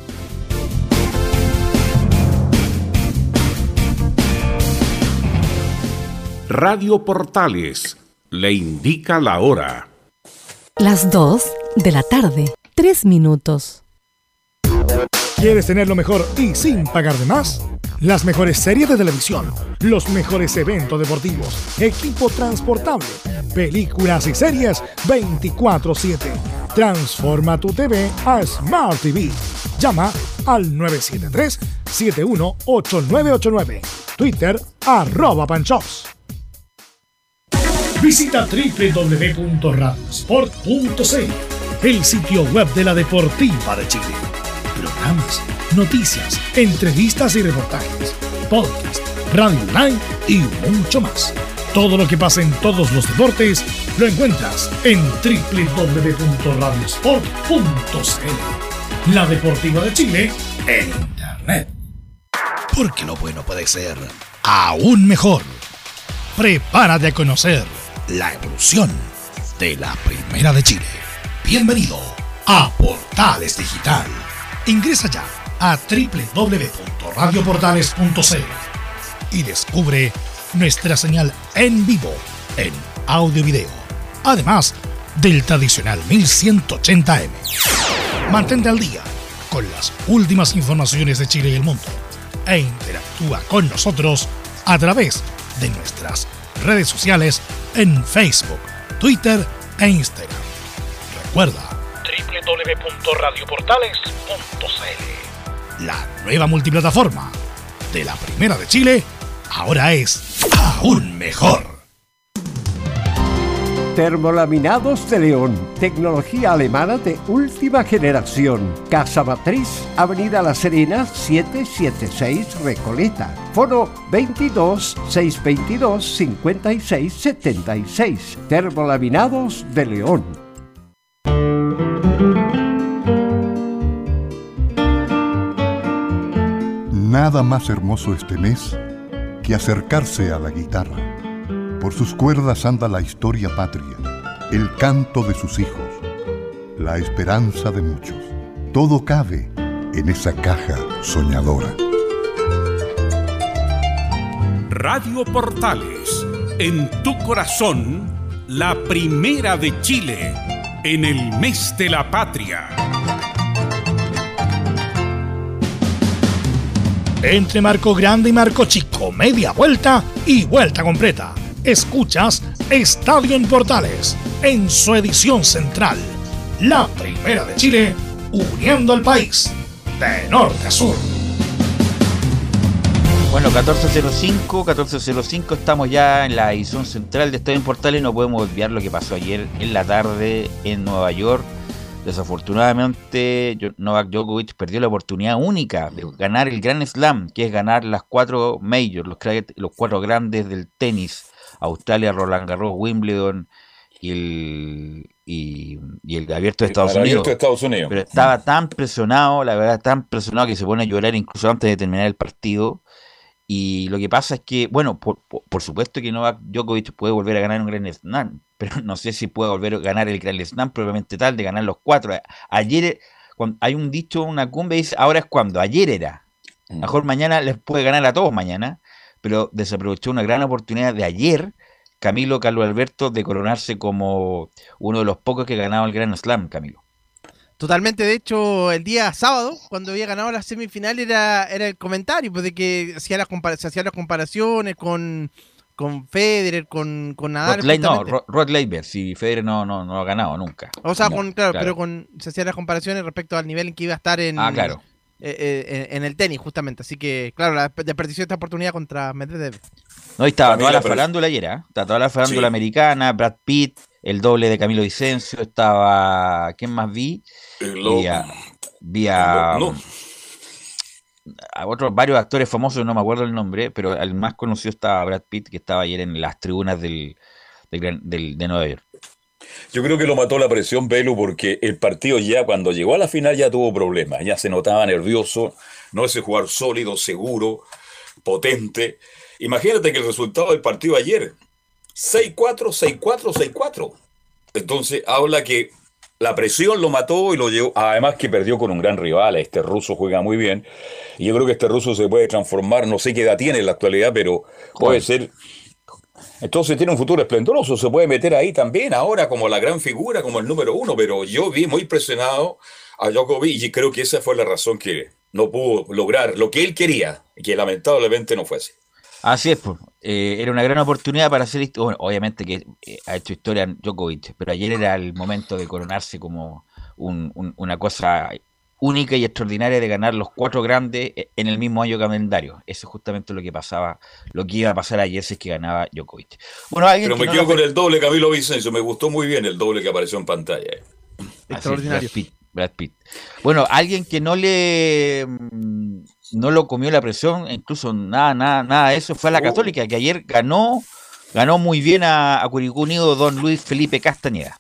Radio Portales le indica la hora. Las 2 de la tarde, 3 minutos. ¿Quieres tener lo mejor y sin pagar de más? Las mejores series de televisión, los mejores eventos deportivos, equipo transportable, películas y series 24/7. Transforma tu TV a Smart TV. Llama al 973-718989. Twitter arroba panchops. Visita www.radiosport.cl, el sitio web de la Deportiva de Chile. Programas, noticias, entrevistas y reportajes, podcast, radio online y mucho más. Todo lo que pasa en todos los deportes lo encuentras en www.radiosport.cl. La Deportiva de Chile en Internet. Porque lo bueno puede ser aún mejor. Prepárate a conocer la evolución de la Primera de Chile. Bienvenido a Portales Digital. Ingresa ya a www.radioportales.cl y descubre nuestra señal en vivo en audio y video, además del tradicional 1180m. Mantente al día con las últimas informaciones de Chile y el mundo e interactúa con nosotros a través de nuestras redes sociales en Facebook, Twitter e Instagram. Recuerda www.radioportales.cl La nueva multiplataforma de la Primera de Chile ahora es aún mejor. Termolaminados de León, tecnología alemana de última generación. Casa Matriz, Avenida La Serena, 776 Recoleta. Foro 22 622 56 76. Termolaminados de León. Nada más hermoso este mes que acercarse a la guitarra. Por sus cuerdas anda la historia patria, el canto de sus hijos, la esperanza de muchos. Todo cabe en esa caja soñadora. Radio Portales, en tu corazón, la primera de Chile, en el mes de la patria. Entre Marco Grande y Marco Chico, media vuelta y vuelta completa. Escuchas Estadio en Portales, en su edición central. La primera de Chile, uniendo al país, de norte a sur. Bueno, 14.05, 14.05, estamos ya en la edición central de Estadio Portal y no podemos olvidar lo que pasó ayer en la tarde en Nueva York. Desafortunadamente, Novak Djokovic perdió la oportunidad única de ganar el Grand Slam, que es ganar las cuatro majors, los, los cuatro grandes del tenis, Australia, Roland Garros, Wimbledon y el, y, el abierto de Estados Unidos. Estados Unidos. Pero estaba tan presionado, la verdad, tan presionado que se pone a llorar incluso antes de terminar el partido. Y lo que pasa es que, bueno, por, supuesto que Novak Djokovic puede volver a ganar un Grand Slam, pero no sé si puede volver a ganar el Grand Slam propiamente tal, de ganar los cuatro. Ayer, cuando hay un dicho, una cumbre, dice, ahora es cuando, ayer era. Mm. Mejor mañana les puede ganar a todos mañana, pero desaprovechó una gran oportunidad de ayer, Camilo Carlos Alberto, de coronarse como uno de los pocos que ganaba el Grand Slam, Camilo. Totalmente, de hecho, el día sábado, cuando había ganado la semifinal, era, era el comentario, pues de que hacía las se hacían las comparaciones con, con Federer, con, con Nadal. Rod no, Rod Laver, si Federer no, no, no ha ganado nunca. O sea, con, claro, pero con, se hacían las comparaciones respecto al nivel en que iba a estar en, ah, claro. Eh, eh, en, el tenis, justamente. Así que, claro, la desperdició esta oportunidad contra Medvedev. No, y estaba toda la farándula ayer, ¿eh? Estaba toda la farándula americana, Brad Pitt, el doble de Camilo Vicencio, estaba. ¿Quién más vi? Vi a, otros varios actores famosos, no me acuerdo el nombre, pero el más conocido estaba Brad Pitt, que estaba ayer en las tribunas del, del, de Nueva York. Yo creo que lo mató la presión Velo porque el partido ya cuando llegó a la final ya tuvo problemas, ya se notaba nervioso, no ese jugar sólido, seguro, potente. Imagínate que el resultado del partido ayer, 6-4, 6-4, 6-4. Entonces habla que la presión lo mató y lo llevó. Además que perdió con un gran rival. Este ruso juega muy bien. Y yo creo que este ruso se puede transformar, no sé qué edad tiene en la actualidad, pero puede ser. Entonces tiene un futuro esplendoroso, se puede meter ahí también ahora como la gran figura, como el número uno, pero yo vi muy presionado a Djokovic y creo que esa fue la razón que no pudo lograr lo que él quería, y que lamentablemente no fue así. Así es, pues. Eh, era una gran oportunidad para hacer historia. Bueno, obviamente que eh, ha hecho historia Djokovic, pero ayer era el momento de coronarse como una cosa única y extraordinaria de ganar los cuatro grandes eh, en el mismo año calendario. Eso es justamente lo que pasaba, lo que iba a pasar ayer si es que ganaba Djokovic. Bueno, Pero me quedo con el doble Camilo Vicencio, me gustó muy bien el doble que apareció en pantalla. Extraordinario. Brad Pitt. Bueno, alguien que no le mm, no lo comió la presión, incluso nada, nada, nada de eso, fue a la oh. Católica, que ayer ganó, ganó muy bien a, a Curicú Unido don Luis Felipe Castañeda.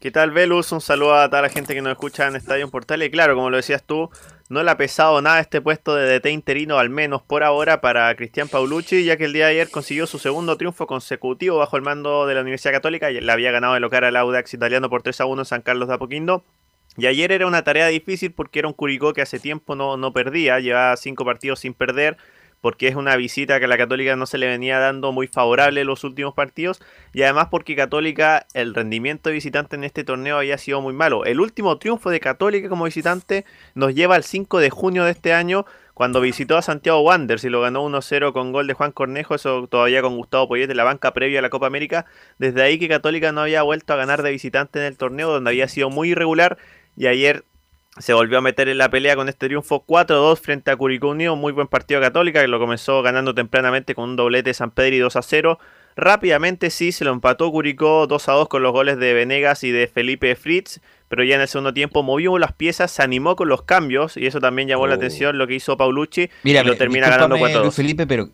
¿Qué tal, Velus? Un saludo a toda la gente que nos escucha en Estadio Portal. Y claro, como lo decías tú, no le ha pesado nada este puesto de DT interino, al menos por ahora, para Cristian Paulucci, ya que el día de ayer consiguió su segundo triunfo consecutivo bajo el mando de la Universidad Católica le había ganado el local al Audax italiano por 3 a 1 en San Carlos de Apoquindo. Y ayer era una tarea difícil porque era un Curicó que hace tiempo no, no perdía, llevaba cinco partidos sin perder, porque es una visita que a la Católica no se le venía dando muy favorable los últimos partidos, y además porque Católica, el rendimiento de visitante en este torneo había sido muy malo. El último triunfo de Católica como visitante nos lleva al 5 de junio de este año, cuando visitó a Santiago Wanderers y lo ganó 1-0 con gol de Juan Cornejo, eso todavía con Gustavo Poyet en la banca previa a la Copa América. Desde ahí que Católica no había vuelto a ganar de visitante en el torneo, donde había sido muy irregular y ayer se volvió a meter en la pelea con este triunfo 4-2 frente a Curicó Unido, muy buen partido Católica que lo comenzó ganando tempranamente con un doblete de San Pedro y 2-0. Rápidamente sí, se lo empató Curicó 2-2 con los goles de Venegas y de Felipe Fritz, pero ya en el segundo tiempo movió las piezas, se animó con los cambios y eso también llamó la oh. atención lo que hizo Paulucci Mira, y lo termina ganando 4-2. Felipe, pero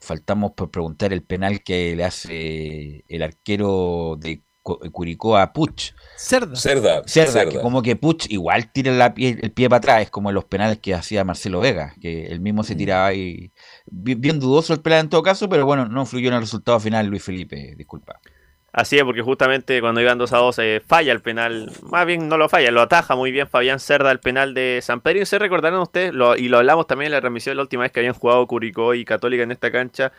faltamos por preguntar el penal que le hace el arquero de Curicó a Puch. Cerda. Cerda. Cerda, que como que Puch igual tira el pie para atrás, es como en los penales que hacía Marcelo Vega, que él mismo se mm. tiraba y. Bien, dudoso el penal en todo caso, pero bueno, no influyó en el resultado final Luis Felipe, disculpa. Así es, porque justamente cuando iban 2 a 2 eh, falla el penal, más bien no lo falla, lo ataja muy bien Fabián Cerda el penal de San Pedro. Y se recordarán ustedes, y lo hablamos también en la transmisión la última vez que habían jugado Curicó y Católica en esta cancha,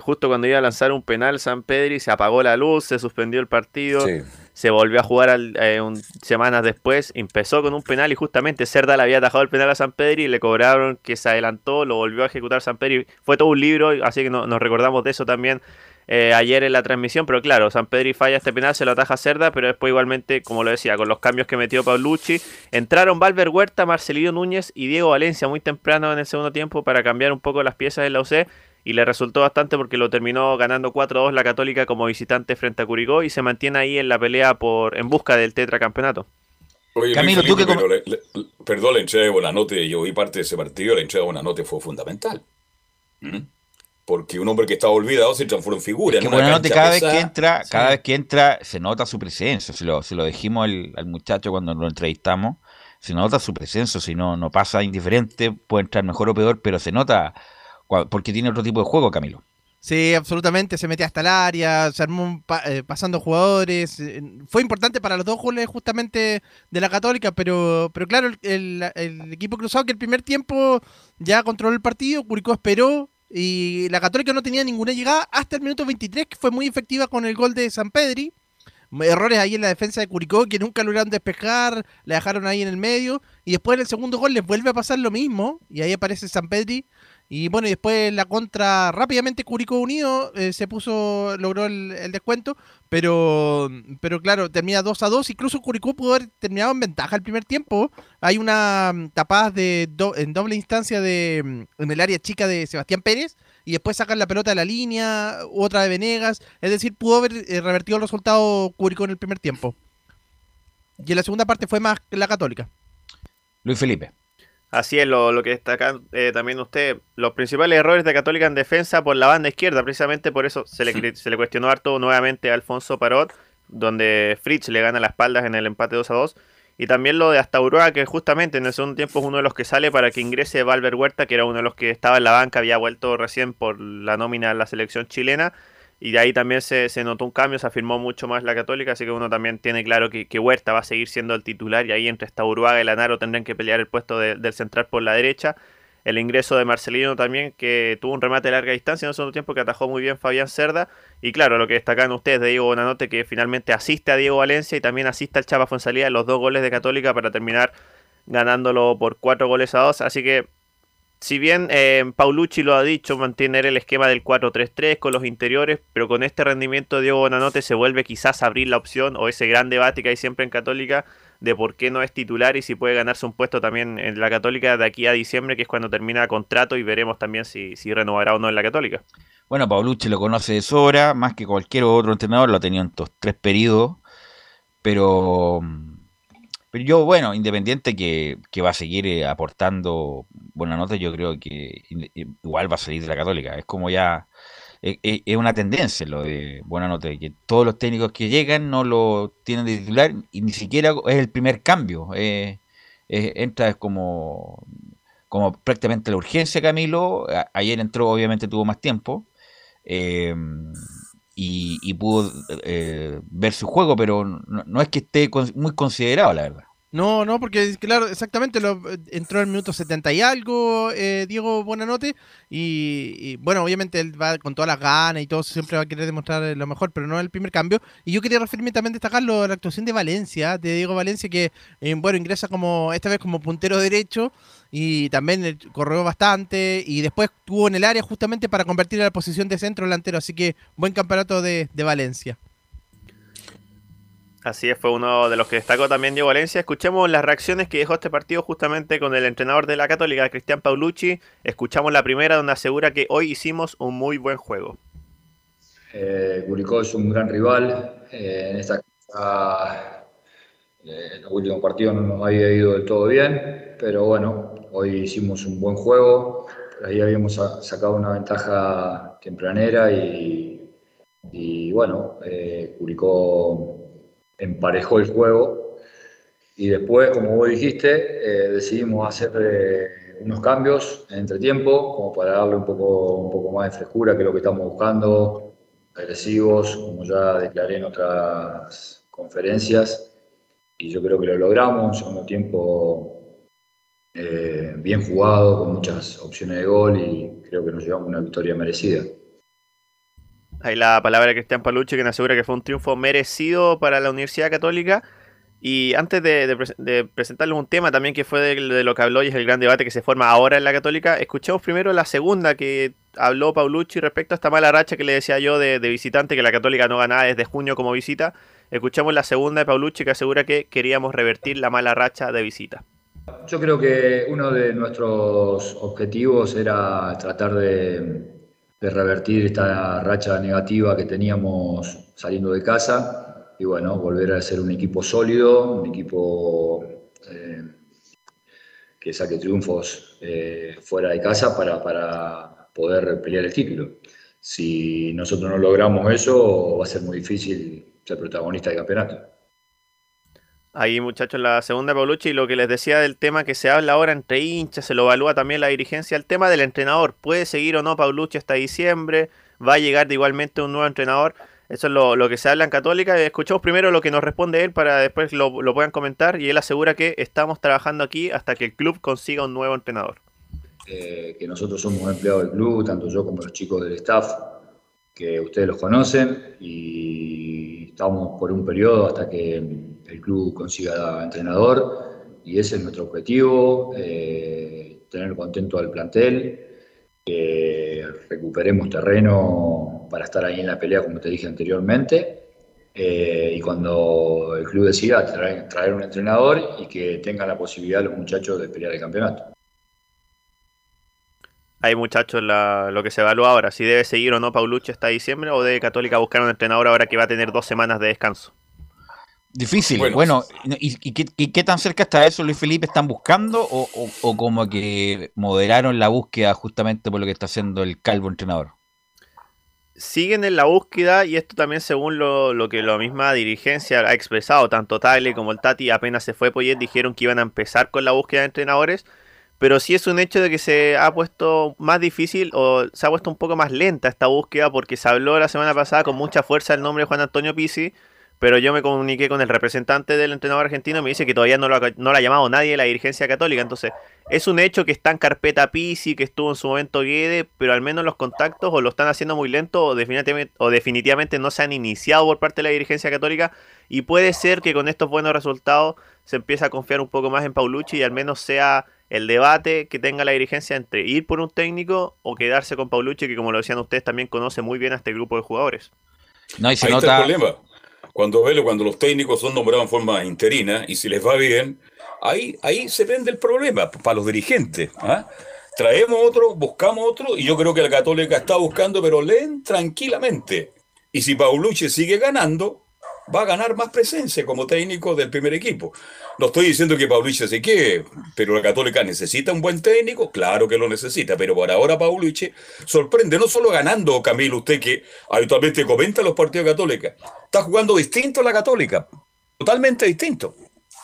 justo cuando iba a lanzar un penal San Pedri se apagó la luz, se suspendió el partido, se volvió a jugar eh, semanas después, empezó con un penal y justamente Cerda le había atajado el penal a San Pedri y le cobraron que se adelantó, lo volvió a ejecutar San Pedri, fue todo un libro, así que nos recordamos de eso también eh, ayer en la transmisión, pero claro, San Pedri falla este penal, se lo ataja Cerda, pero después igualmente, como lo decía, con los cambios que metió Paulucci, entraron Valver Huerta, Marcelino Núñez y Diego Valencia muy temprano en el segundo tiempo para cambiar un poco las piezas de la UC y le resultó bastante porque lo terminó ganando 4-2 la Católica como visitante frente a Curicó y se mantiene ahí en la pelea por en busca del tetracampeonato. Oye, Camilo, tú que... Pero perdón, la entrega de Buenanote, yo vi parte de ese partido, la entrega de Buenanote fue fundamental. ¿Mm? Porque un hombre que estaba olvidado se transformó en figura. Es que Buenanote cada vez que entra, cada vez que entra, se nota su presencia. Se lo, se lo dijimos al, al muchacho cuando lo entrevistamos, se nota su presencia, si no, no pasa indiferente, puede entrar mejor o peor, pero se nota porque tiene otro tipo de juego, Camilo. Sí, absolutamente, se mete hasta el área, se armó eh, pasando jugadores. Eh, fue importante para los dos goles justamente de la Católica, pero, pero claro, el, equipo cruzado que el primer tiempo ya controló el partido, Curicó esperó y la Católica no tenía ninguna llegada hasta el minuto 23, que fue muy efectiva con el gol de San Pedri. Errores ahí en la defensa de Curicó que nunca lograron despejar, la dejaron ahí en el medio y después en el segundo gol les vuelve a pasar lo mismo y ahí aparece San Pedri y bueno, y después la contra, rápidamente Curicó Unido eh, se puso, logró el, descuento, pero, pero claro, termina 2 a 2. Incluso Curicó pudo haber terminado en ventaja el primer tiempo. Hay una mm, tapada de en doble instancia de, mm, en el área chica de Sebastián Pérez, y después sacan la pelota de la línea, otra de Venegas. Es decir, pudo haber eh, revertido el resultado Curicó en el primer tiempo. Y en la segunda parte fue más la católica. Luis Felipe. Así es lo, lo que destaca eh, también usted. Los principales errores de Católica en defensa por la banda izquierda. Precisamente por eso se le, se le cuestionó harto nuevamente a Alfonso Parot, donde Fritz le gana las espaldas en el empate 2 a 2. Y también lo de Astaurua, que justamente en el segundo tiempo es uno de los que sale para que ingrese Valver Huerta, que era uno de los que estaba en la banca, había vuelto recién por la nómina de la selección chilena y de ahí también se, notó un cambio, se afirmó mucho más la Católica, así que uno también tiene claro que, Huerta va a seguir siendo el titular y ahí entre esta Uruguay y Lanaro tendrán que pelear el puesto del central por la derecha. El ingreso de Marcelino también, que tuvo un remate de larga distancia en el segundo tiempo que atajó muy bien Fabián Cerda. Y claro, lo que destacan ustedes de Diego Bonanote, que finalmente asiste a Diego Valencia y también asiste al Chapa Fonsalía los dos goles de Católica para terminar ganándolo por cuatro goles a dos. Así que si bien eh, Paulucci lo ha dicho, mantener el esquema del 4-3-3 con los interiores, pero con este rendimiento Diego Bonanote se vuelve quizás a abrir la opción o ese gran debate que hay siempre en Católica de por qué no es titular y si puede ganarse un puesto también en la Católica de aquí a diciembre, que es cuando termina contrato y veremos también si, si renovará o no en la Católica. Bueno, Paulucci lo conoce de sobra, más que cualquier otro entrenador, lo ha tenido en estos tres periodos, pero pero yo, bueno, independiente que, va a seguir eh, aportando buenas notas, yo creo que igual va a salir de la Católica. Es como ya, e, e, es, una tendencia lo de buena nota, que todos los técnicos que llegan no lo tienen de titular y ni siquiera es el primer cambio. Eh, entra como, como prácticamente la urgencia, Camilo. ayer entró, obviamente tuvo más tiempo. Eh, y, pudo eh, ver su juego, pero no, es que esté muy considerado, la verdad. No, no, porque claro, exactamente, lo, entró en el minuto 70 y algo eh, Diego Buenanote y, bueno, obviamente él va con todas las ganas y todo, siempre va a querer demostrar lo mejor, pero no el primer cambio. Y yo quería referirme también destacar la actuación de Valencia, de Diego Valencia, que eh, bueno, ingresa como esta vez como puntero derecho y también corrió bastante y después tuvo en el área justamente para convertir a la posición de centro delantero, así que buen campeonato de, de Valencia. Así es, fue uno de los que destacó también Diego Valencia. Escuchemos las reacciones que dejó este partido justamente con el entrenador de la Católica, Cristian Paulucci. Escuchamos la primera donde asegura que hoy hicimos un muy buen juego. Eh, Curicó es un gran rival. Eh, en esta casa, eh, en los últimos partidos no nos había ido del todo bien, pero bueno, hoy hicimos un buen juego. Ahí habíamos sacado una ventaja tempranera y, bueno, eh, emparejó el juego y después, como vos dijiste, eh, decidimos hacer eh, unos cambios en entretiempo, como para darle un poco, un poco más de frescura, que es lo que estamos buscando, agresivos, como ya declaré en otras conferencias, y yo creo que lo logramos, un segundo tiempo eh, bien jugado, con muchas opciones de gol y creo que nos llevamos una victoria merecida. Hay la palabra de Cristian Paluche que nos asegura que fue un triunfo merecido para la Universidad Católica. Y antes de, presentarles un tema también que fue de, lo que habló y es el gran debate que se forma ahora en la Católica, escuchemos primero la segunda que habló Paulucci respecto a esta mala racha que le decía yo de, de visitante, que la Católica no ganaba desde junio como visita. Escuchamos la segunda de Paulucci que asegura que queríamos revertir la mala racha de visita. Yo creo que uno de nuestros objetivos era tratar de, revertir esta racha negativa que teníamos saliendo de casa y bueno, volver a ser un equipo sólido, un equipo eh, que saque triunfos eh, fuera de casa para, para poder pelear el título. Si nosotros no logramos eso, va a ser muy difícil ser protagonista del campeonato. Ahí, muchachos, la segunda Paulucci y lo que les decía del tema que se habla ahora entre hinchas, se lo evalúa también la dirigencia, el tema del entrenador. ¿Puede seguir o no Paulucci hasta diciembre? ¿Va a llegar igualmente un nuevo entrenador? Eso es lo, lo, que se habla en Católica. Escuchamos primero lo que nos responde él para después lo, lo, puedan comentar. Y él asegura que estamos trabajando aquí hasta que el club consiga un nuevo entrenador. Eh, que nosotros somos empleados del club, tanto yo como los chicos del staff, que ustedes los conocen. Y estamos por un periodo hasta que el club consiga entrenador. Y ese es nuestro objetivo, eh, tener contento al plantel, que recuperemos terreno para estar ahí en la pelea, como te dije anteriormente. Eh, y cuando el club decida traer, un entrenador y que tengan la posibilidad los muchachos de pelear el campeonato. Hay muchachos la, lo que se evalúa ahora, si debe seguir o no Paulucci hasta diciembre o debe Católica buscar un entrenador ahora que va a tener dos semanas de descanso. Difícil. Bueno, bueno ¿y, y, qué, y, qué, tan cerca está eso, Luis Felipe? ¿Están buscando o, o, o, como que moderaron la búsqueda justamente por lo que está haciendo el calvo entrenador? Siguen en la búsqueda y esto también según lo, lo que la misma dirigencia ha expresado, tanto Tagle como el Tati apenas se fue Poyet dijeron que iban a empezar con la búsqueda de entrenadores, pero sí es un hecho de que se ha puesto más difícil o se ha puesto un poco más lenta esta búsqueda porque se habló la semana pasada con mucha fuerza el nombre de Juan Antonio Pizzi, pero yo me comuniqué con el representante del entrenador argentino y me dice que todavía no lo, ha, no lo ha llamado nadie de la dirigencia católica. Entonces, es un hecho que está en carpeta Pisi, que estuvo en su momento Guede, pero al menos los contactos o lo están haciendo muy lento o definitivamente, o definitivamente no se han iniciado por parte de la dirigencia católica. Y puede ser que con estos buenos resultados se empiece a confiar un poco más en Paulucci y al menos sea el debate que tenga la dirigencia entre ir por un técnico o quedarse con Paulucci, que como lo decían ustedes, también conoce muy bien a este grupo de jugadores. No, y se Ahí nota... está el problema cuando velo cuando los técnicos son nombrados en forma interina y si les va bien, ahí, ahí se vende el problema para los dirigentes. ¿ah? Traemos otro, buscamos otro, y yo creo que la Católica está buscando, pero leen tranquilamente. Y si Paulucci sigue ganando, va a ganar más presencia como técnico del primer equipo. No estoy diciendo que Paulucci se quede, pero la Católica necesita un buen técnico, claro que lo necesita, pero por ahora Paulucci sorprende, no solo ganando, Camilo, usted que habitualmente comenta los partidos Católica, está jugando distinto la Católica, totalmente distinto.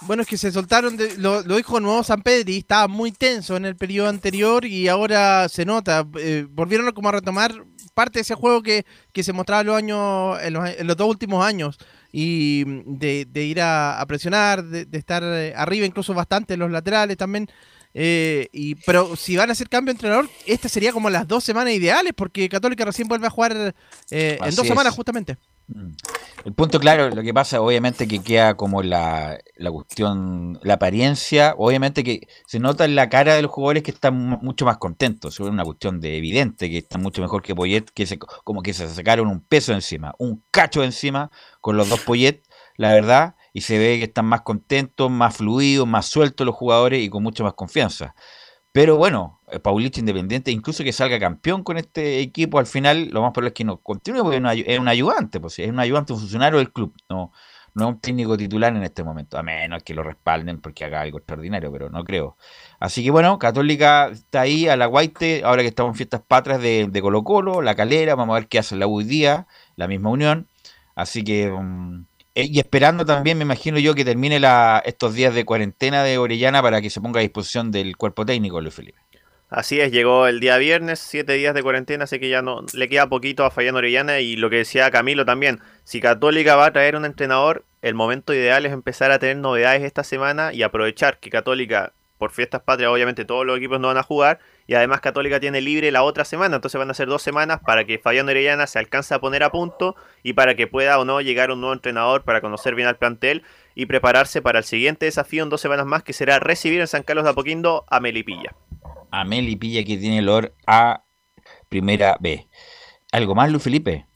Bueno, es que se soltaron, de, lo, lo, dijo nuevo San Pedri, estaba muy tenso en el periodo anterior y ahora se nota, eh, volvieron como a retomar parte de ese juego que, que se mostraba los años, en los, en los dos últimos años y de, de ir a, a presionar, de, de, estar eh, arriba incluso bastante en los laterales también. Eh, y, pero si van a hacer cambio de entrenador, esta sería como las dos semanas ideales, porque Católica recién vuelve a jugar eh, en dos es. semanas justamente. Mm. El punto claro, lo que pasa obviamente que queda como la, la cuestión, la apariencia, obviamente que se nota en la cara de los jugadores que están mucho más contentos, es una cuestión de evidente que están mucho mejor que Poyet, que se, como que se sacaron un peso encima, un cacho encima con los dos Poyet, la verdad, y se ve que están más contentos, más fluidos, más sueltos los jugadores y con mucha más confianza. Pero bueno, Paulich Independiente, incluso que salga campeón con este equipo, al final lo más probable es que no continúe porque es un ayudante, pues es un ayudante, un funcionario del club, no, no es un técnico titular en este momento, a menos que lo respalden porque haga algo extraordinario, pero no creo. Así que bueno, Católica está ahí a la Guaite, ahora que estamos en fiestas patrias de, Colo Colo, la calera, vamos a ver qué hace la hoy día, la misma unión. Así que um, y esperando también, me imagino yo, que termine la, estos días de cuarentena de Orellana para que se ponga a disposición del cuerpo técnico, Luis Felipe. Así es, llegó el día viernes, siete días de cuarentena, así que ya no le queda poquito a Fayán Orellana y lo que decía Camilo también, si Católica va a traer un entrenador, el momento ideal es empezar a tener novedades esta semana y aprovechar que Católica, por fiestas patrias, obviamente todos los equipos no van a jugar y además Católica tiene libre la otra semana, entonces van a ser dos semanas para que Fabián Orellana se alcance a poner a punto y para que pueda o no llegar un nuevo entrenador para conocer bien al plantel y prepararse para el siguiente desafío en dos semanas más que será recibir en San Carlos de Apoquindo a Melipilla. A Melipilla que tiene olor a Primera B. ¿Algo más, Luis Felipe?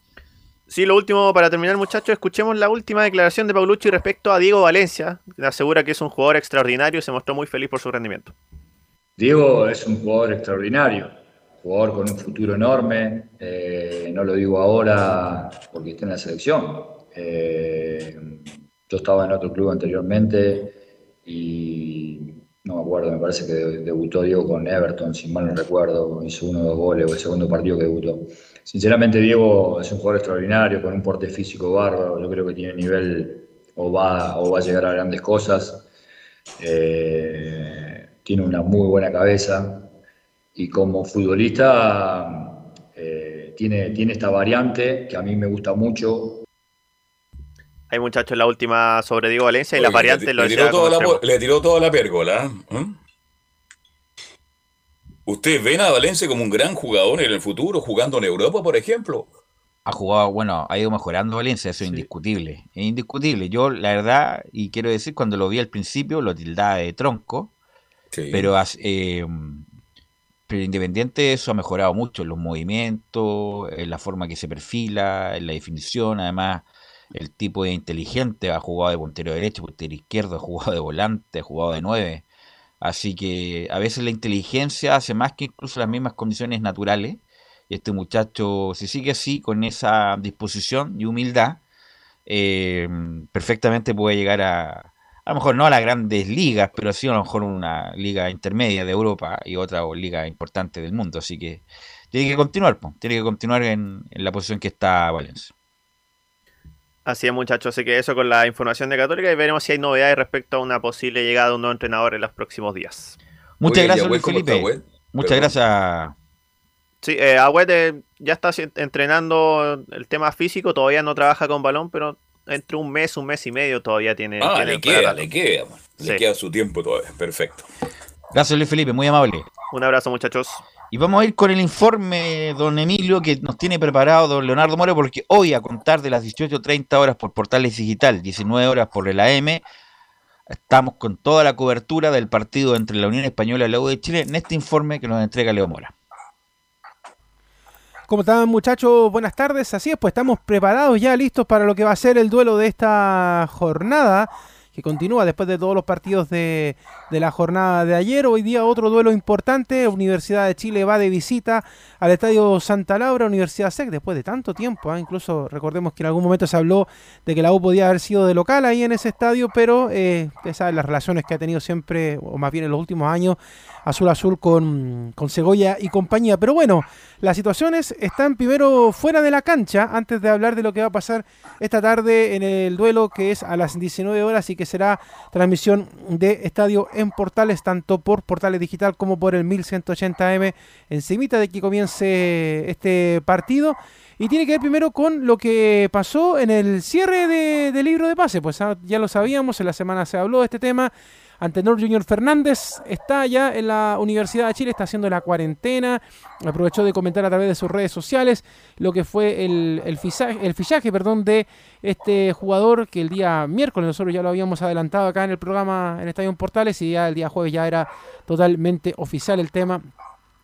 Sí, lo último para terminar, muchachos, escuchemos la última declaración de Paulucci respecto a Diego Valencia. Le asegura que es un jugador extraordinario y se mostró muy feliz por su rendimiento. Diego es un jugador extraordinario, jugador con un futuro enorme. eh, no lo digo ahora porque está en la selección. Eh, yo estaba en otro club anteriormente y no me acuerdo, me parece que de- debutó Diego con Everton, si mal no recuerdo, hizo uno o dos goles o el segundo partido que debutó. Sinceramente, Diego es un jugador extraordinario, con un porte físico bárbaro. Yo creo que tiene nivel o va, o va a llegar a grandes cosas. Eh, tiene una muy buena cabeza y como futbolista eh, tiene, tiene esta variante que a mí me gusta mucho. Hay muchachos la última sobre Diego Valencia y Oye, las variantes le, lo le tiró toda la, le tiró toda la pérgola. ¿eh? ¿Ustedes ven a Valencia como un gran jugador en el futuro, jugando en Europa, por ejemplo? Ha jugado, bueno, ha ido mejorando Valencia, eso es indiscutible. Es indiscutible. Yo, la verdad, y quiero decir, cuando lo vi al principio, lo tildaba de tronco, Sí. pero, eh, pero independiente de eso, ha mejorado mucho en los movimientos, en la forma que se perfila, en la definición. Además, el tipo de inteligente ha jugado de puntero derecho, puntero izquierdo, ha jugado de volante, ha jugado de nueve. Así que a veces la inteligencia hace más que incluso las mismas condiciones naturales. Y este muchacho, si sigue así, con esa disposición y humildad, eh, perfectamente puede llegar a, a lo mejor no a las grandes ligas, pero sí a lo mejor una liga intermedia de Europa y otra liga importante del mundo. Así que tiene que continuar, tiene que continuar en, en la posición que está Valencia. Así es, muchachos. Así que eso con la información de Católica y veremos si hay novedades respecto a una posible llegada de un nuevo entrenador en los próximos días. Muchas Oye, gracias, Luis ¿cómo está, Felipe. Muchas Perdón. gracias. Sí, eh, Agüet eh, ya está entrenando el tema físico, todavía no trabaja con balón, pero entre un mes, un mes y medio todavía tiene. Ah, tiene le queda, le queda. Le Sí. queda su tiempo todavía. Perfecto. Gracias, Luis Felipe, muy amable. Un abrazo, muchachos. Y vamos a ir con el informe, don Emilio, que nos tiene preparado don Leonardo Moro, porque hoy a contar de las 18.30 horas por Portales Digital, 19 horas por el AM, estamos con toda la cobertura del partido entre la Unión Española y la U de Chile en este informe que nos entrega Leo Mora. ¿Cómo están muchachos? Buenas tardes. Así es, pues estamos preparados ya listos para lo que va a ser el duelo de esta jornada, que continúa después de todos los partidos de, de la jornada de ayer. Hoy día otro duelo importante. Universidad de Chile va de visita al Estadio Santa Laura, Universidad SEC, después de tanto tiempo. ¿ah? Incluso recordemos que en algún momento se habló de que la U podía haber sido de local ahí en ese estadio, pero eh, saben las relaciones que ha tenido siempre, o más bien en los últimos años, Azul Azul con, con Segoya y compañía. Pero bueno, las situaciones están primero fuera de la cancha antes de hablar de lo que va a pasar esta tarde en el duelo que es a las 19 horas y que será transmisión de estadio en Portales, tanto por Portales Digital como por el 1180M, encimita de que comience este partido. Y tiene que ver primero con lo que pasó en el cierre de- del libro de pase. Pues ah, ya lo sabíamos, en la semana se habló de este tema. Antenor Junior Fernández está ya en la Universidad de Chile, está haciendo la cuarentena. Aprovechó de comentar a través de sus redes sociales lo que fue el, fichaje perdón, de este jugador que el día miércoles nosotros ya lo habíamos adelantado acá en el programa en Estadio Portales y ya el día jueves ya era totalmente oficial el tema.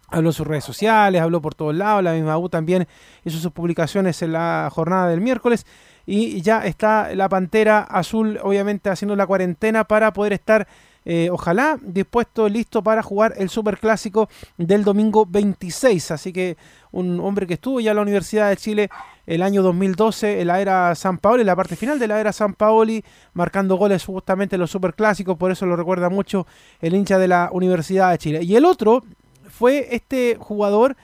Habló en sus redes sociales, habló por todos lados, la misma U también hizo sus publicaciones en la jornada del miércoles y ya está la Pantera Azul obviamente haciendo la cuarentena para poder estar eh, ojalá dispuesto, listo para jugar el Superclásico del domingo 26. Así que un hombre que estuvo ya en la Universidad de Chile el año 2012 en la era San Paoli, en la parte final de la era San Paoli, marcando goles justamente en los Superclásicos, por eso lo recuerda mucho el hincha de la Universidad de Chile. Y el otro fue este jugador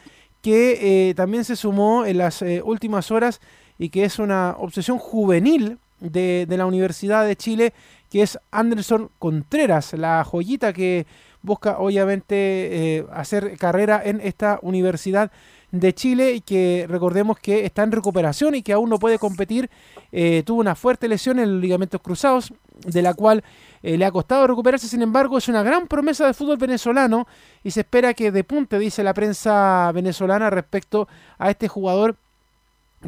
que eh, también se sumó en las eh, últimas horas y que es una obsesión juvenil de, de la Universidad de Chile, que es Anderson Contreras, la joyita que busca obviamente eh, hacer carrera en esta Universidad de Chile y que recordemos que está en recuperación y que aún no puede competir. Eh, tuvo una fuerte lesión en los ligamentos cruzados, de la cual eh, le ha costado recuperarse. Sin embargo, es una gran promesa del fútbol venezolano y se espera que depunte, dice la prensa venezolana, respecto a este jugador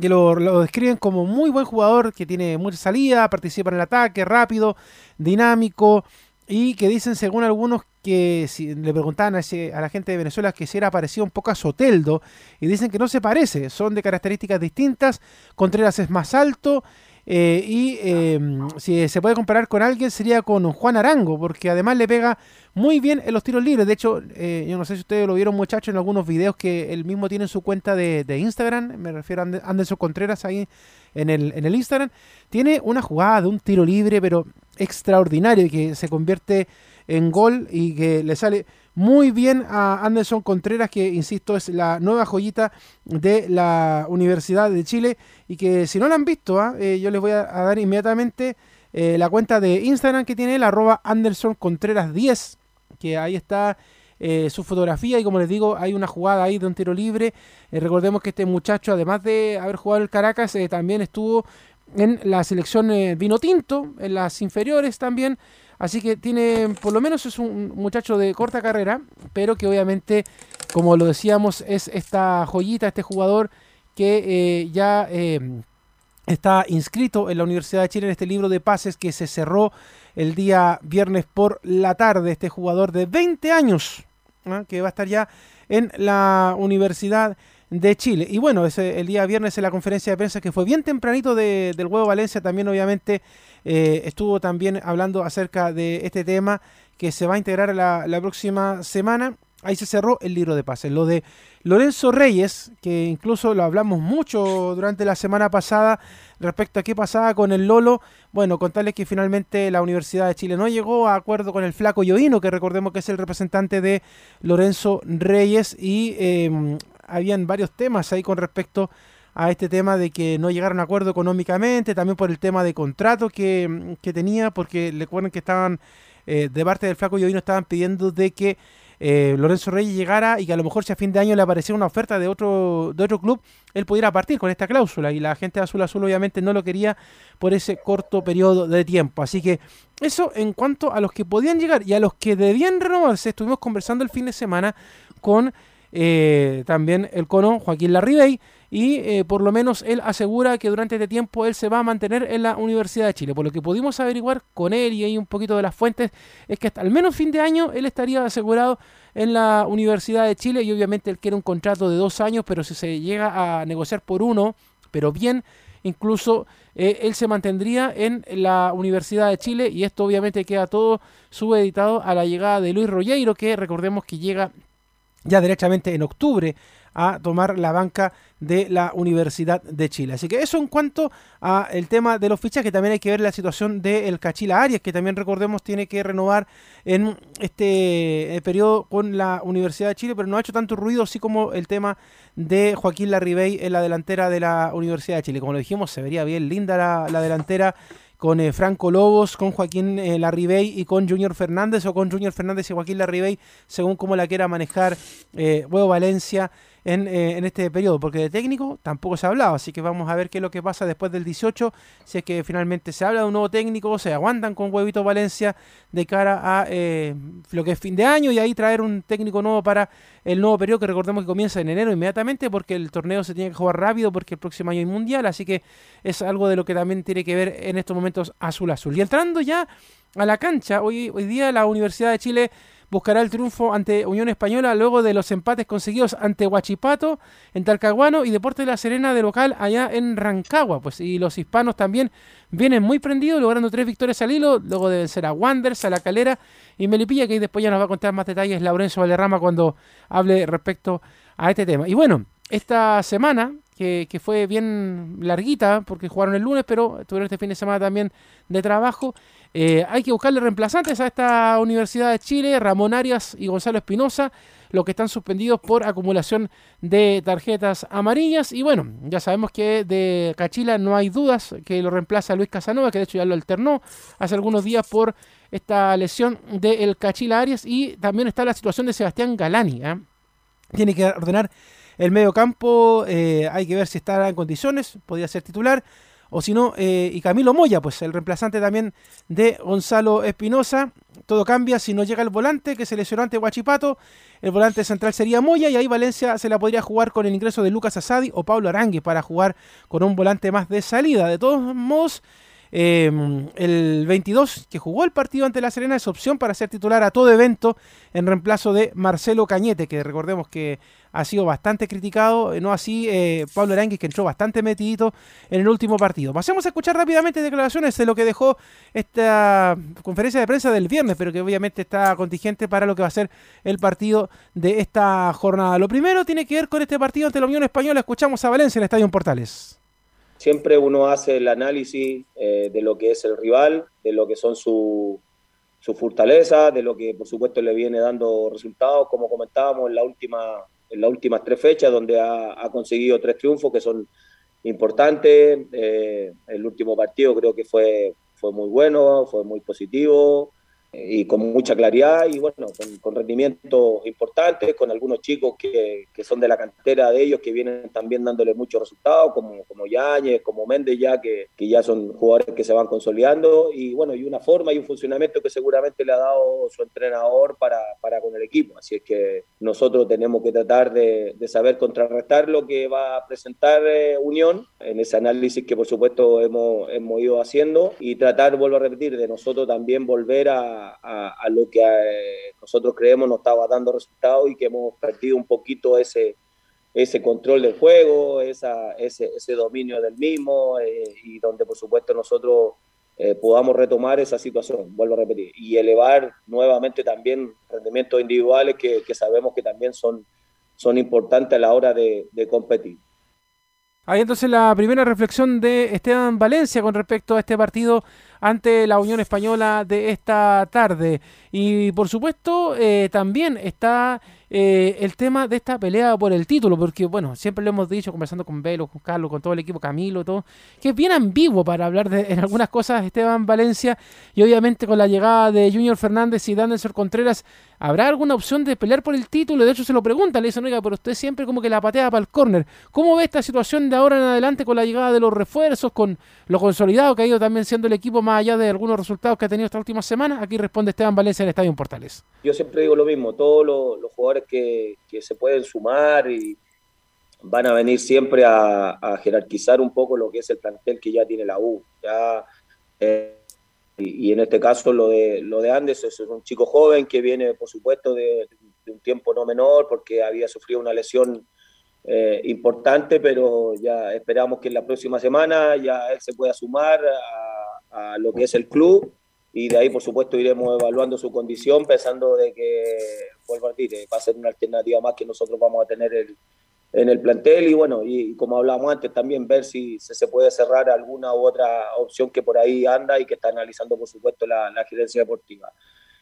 que lo, describen como muy buen jugador, que tiene mucha salida, participa en el ataque, rápido, dinámico, y que dicen, según algunos, que si le preguntaban a, ese- a la gente de Venezuela que si era parecido un poco a Soteldo y dicen que no se parece, son de características distintas. Contreras es más alto eh, y eh, si se puede comparar con alguien sería con Juan Arango, porque además le pega muy bien en los tiros libres. De hecho, eh, yo no sé si ustedes lo vieron muchachos en algunos videos que él mismo tiene en su cuenta de, de Instagram, me refiero a Ande- Anderson Contreras ahí en el, en el Instagram, tiene una jugada de un tiro libre, pero extraordinario, que se convierte en gol y que le sale muy bien a Anderson Contreras, que insisto es la nueva joyita de la Universidad de Chile y que si no la han visto, ¿ah? Eh, yo les voy a, dar inmediatamente eh, la cuenta de Instagram que tiene él, arroba Anderson Contreras 10, que ahí está eh, su fotografía y como les digo hay una jugada ahí de un tiro libre. Recordemos que este muchacho además de haber jugado el Caracas también estuvo en la selección eh, vino tinto, en las inferiores también. Así que tiene, por lo menos es un muchacho de corta carrera, pero que obviamente, como lo decíamos, es esta joyita, este jugador que eh, ya eh, está inscrito en la Universidad de Chile en este libro de pases que se cerró el día viernes por la tarde. Este jugador de 20 años, ¿ah? que va a estar ya en la Universidad de Chile. Y bueno, ese, el día viernes en la conferencia de prensa que fue bien tempranito de- del Huevo Valencia, también obviamente eh, estuvo también hablando acerca de este tema que se va a integrar la, la próxima semana. Ahí se cerró el libro de pases. Lo de Lorenzo Reyes, que incluso lo hablamos mucho durante la semana pasada respecto a qué pasaba con el Lolo. Bueno, contarles que finalmente la Universidad de Chile no llegó a acuerdo con el flaco Yoino, que recordemos que es el representante de Lorenzo Reyes, y eh, habían varios temas ahí con respecto a este tema de que no llegaron a acuerdo económicamente, también por el tema de contrato que, que tenía, porque recuerden que estaban, eh, de parte del flaco Yoino, estaban pidiendo de que eh, Lorenzo Reyes llegara y que a lo mejor si a fin de año le apareciera una oferta de otro, de otro club, él pudiera partir con esta cláusula. Y la gente de Azul Azul obviamente no lo quería por ese corto periodo de tiempo. Así que eso en cuanto a los que podían llegar y a los que debían renovarse, estuvimos conversando el fin de semana con eh, también el cono Joaquín Larribey y eh, por lo menos él asegura que durante este tiempo él se va a mantener en la Universidad de Chile. Por lo que pudimos averiguar con él y ahí un poquito de las fuentes, es que hasta al menos fin de año él estaría asegurado en la Universidad de Chile y obviamente él quiere un contrato de dos años, pero si se llega a negociar por uno, pero bien, incluso eh, él se mantendría en la Universidad de Chile y esto obviamente queda todo subeditado a la llegada de Luis Rogueiro, que recordemos que llega ya derechamente en octubre a tomar la banca de la Universidad de Chile. Así que eso en cuanto a el tema de los fichajes, también hay que ver la situación del Cachila Arias, que también recordemos tiene que renovar en este eh, periodo con la Universidad de Chile, pero no ha hecho tanto ruido así como el tema de Joaquín Larribey en la delantera de la Universidad de Chile. Como lo dijimos, se vería bien linda la, la delantera con eh, Franco Lobos, con Joaquín eh, Larribey y con Junior Fernández, o con Junior Fernández y Joaquín Larribey, según como la quiera manejar eh, Huevo Valencia en, eh, en este periodo, porque de técnico tampoco se ha hablado, así que vamos a ver qué es lo que pasa después del 18, si es que finalmente se habla de un nuevo técnico, se aguantan con Huevito Valencia de cara a eh, lo que es fin de año y ahí traer un técnico nuevo para el nuevo periodo que recordemos que comienza en enero inmediatamente porque el torneo se tiene que jugar rápido porque el próximo año hay mundial, así que es algo de lo que también tiene que ver en estos momentos azul azul. Y entrando ya a la cancha, hoy, hoy día la Universidad de Chile buscará el triunfo ante Unión Española luego de los empates conseguidos ante Huachipato en Talcahuano y Deportes de la Serena de local allá en Rancagua. Pues y los hispanos también vienen muy prendidos, logrando tres victorias al hilo, luego de vencer a Wanderers, a La Calera y Melipilla, que después ya nos va a contar más detalles Laurencio Valderrama cuando hable respecto a este tema. Y bueno, esta semana, que, que fue bien larguita, porque jugaron el lunes, pero tuvieron este fin de semana también de trabajo, eh, hay que buscarle reemplazantes a esta Universidad de Chile, Ramón Arias y Gonzalo Espinosa, los que están suspendidos por acumulación de tarjetas amarillas. Y bueno, ya sabemos que de Cachila no hay dudas que lo reemplaza Luis Casanova, que de hecho ya lo alternó hace algunos días por esta lesión del Cachila Arias. Y también está la situación de Sebastián Galani. ¿eh? Tiene que ordenar el medio campo, eh, hay que ver si estará en condiciones, podría ser titular o si no, eh, y Camilo Moya, pues el reemplazante también de Gonzalo Espinosa. Todo cambia si no llega el volante que se lesionó ante Huachipato. El volante central sería Moya y ahí Valencia se la podría jugar con el ingreso de Lucas Asadi o Pablo Arangui para jugar con un volante más de salida. De todos modos, eh, el 22 que jugó el partido ante La Serena es opción para ser titular a todo evento en reemplazo de Marcelo Cañete, que recordemos que ha sido bastante criticado, no así eh, Pablo Aranguis, que entró bastante metidito en el último partido. Pasemos a escuchar rápidamente declaraciones de lo que dejó esta conferencia de prensa del viernes, pero que obviamente está contingente para lo que va a ser el partido de esta jornada. Lo primero tiene que ver con este partido ante la Unión Española. Escuchamos a Valencia en el Estadio Portales. Siempre uno hace el análisis eh, de lo que es el rival, de lo que son sus su fortalezas, de lo que por supuesto le viene dando resultados, como comentábamos en la última en las últimas tres fechas, donde ha, conseguido tres triunfos que son importantes. Eh, el último partido creo que fue, fue muy bueno, fue muy positivo y con mucha claridad y bueno, con, rendimientos importantes, con algunos chicos que, que, son de la cantera de ellos que vienen también dándole muchos resultados, como, como Yáñez, como Méndez ya, que, que, ya son jugadores que se van consolidando y bueno, y una forma y un funcionamiento que seguramente le ha dado su entrenador para, para con el equipo. Así es que nosotros tenemos que tratar de, de saber contrarrestar lo que va a presentar eh, Unión en ese análisis que por supuesto hemos, hemos ido haciendo y tratar, vuelvo a repetir, de nosotros también volver a a, lo que eh, nosotros creemos nos estaba dando resultados y que hemos perdido un poquito ese, ese control del juego, esa, ese, ese dominio del mismo eh, y donde por supuesto nosotros eh, podamos retomar esa situación, vuelvo a repetir, y elevar nuevamente también rendimientos individuales que, que sabemos que también son, son importantes a la hora de, de competir. Ahí entonces la primera reflexión de Esteban Valencia con respecto a este partido ante la Unión Española de esta tarde. Y por supuesto eh, también está eh, el tema de esta pelea por el título, porque bueno, siempre lo hemos dicho conversando con Velo, con Carlos, con todo el equipo, Camilo, todo, que es bien ambiguo para hablar de en algunas cosas Esteban Valencia y obviamente con la llegada de Junior Fernández y Daniel Contreras, ¿habrá alguna opción de pelear por el título? De hecho se lo pregunta, le dicen, oiga, pero usted siempre como que la patea para el córner. ¿Cómo ve esta situación de ahora en adelante con la llegada de los refuerzos, con lo consolidado que ha ido también siendo el equipo más allá de algunos resultados que ha tenido esta última semana? Aquí responde Esteban Valencia en el Estadio Portales. Yo siempre digo lo mismo, todos los jugadores que, se pueden sumar y van a venir siempre a, jerarquizar un poco lo que es el plantel que ya tiene la U. Ya, eh, y, en este caso lo de, lo de Andes es un chico joven que viene, por supuesto, de, un tiempo no menor porque había sufrido una lesión eh, importante, pero ya esperamos que en la próxima semana ya él se pueda sumar a lo que es el club y de ahí, por supuesto, iremos evaluando su condición, pensando de que, vuelvo a decir, eh, va a ser una alternativa más que nosotros vamos a tener en el plantel y bueno, y, como hablábamos antes, también ver si, se puede cerrar alguna u otra opción que por ahí anda y que está analizando, por supuesto, la, gerencia deportiva.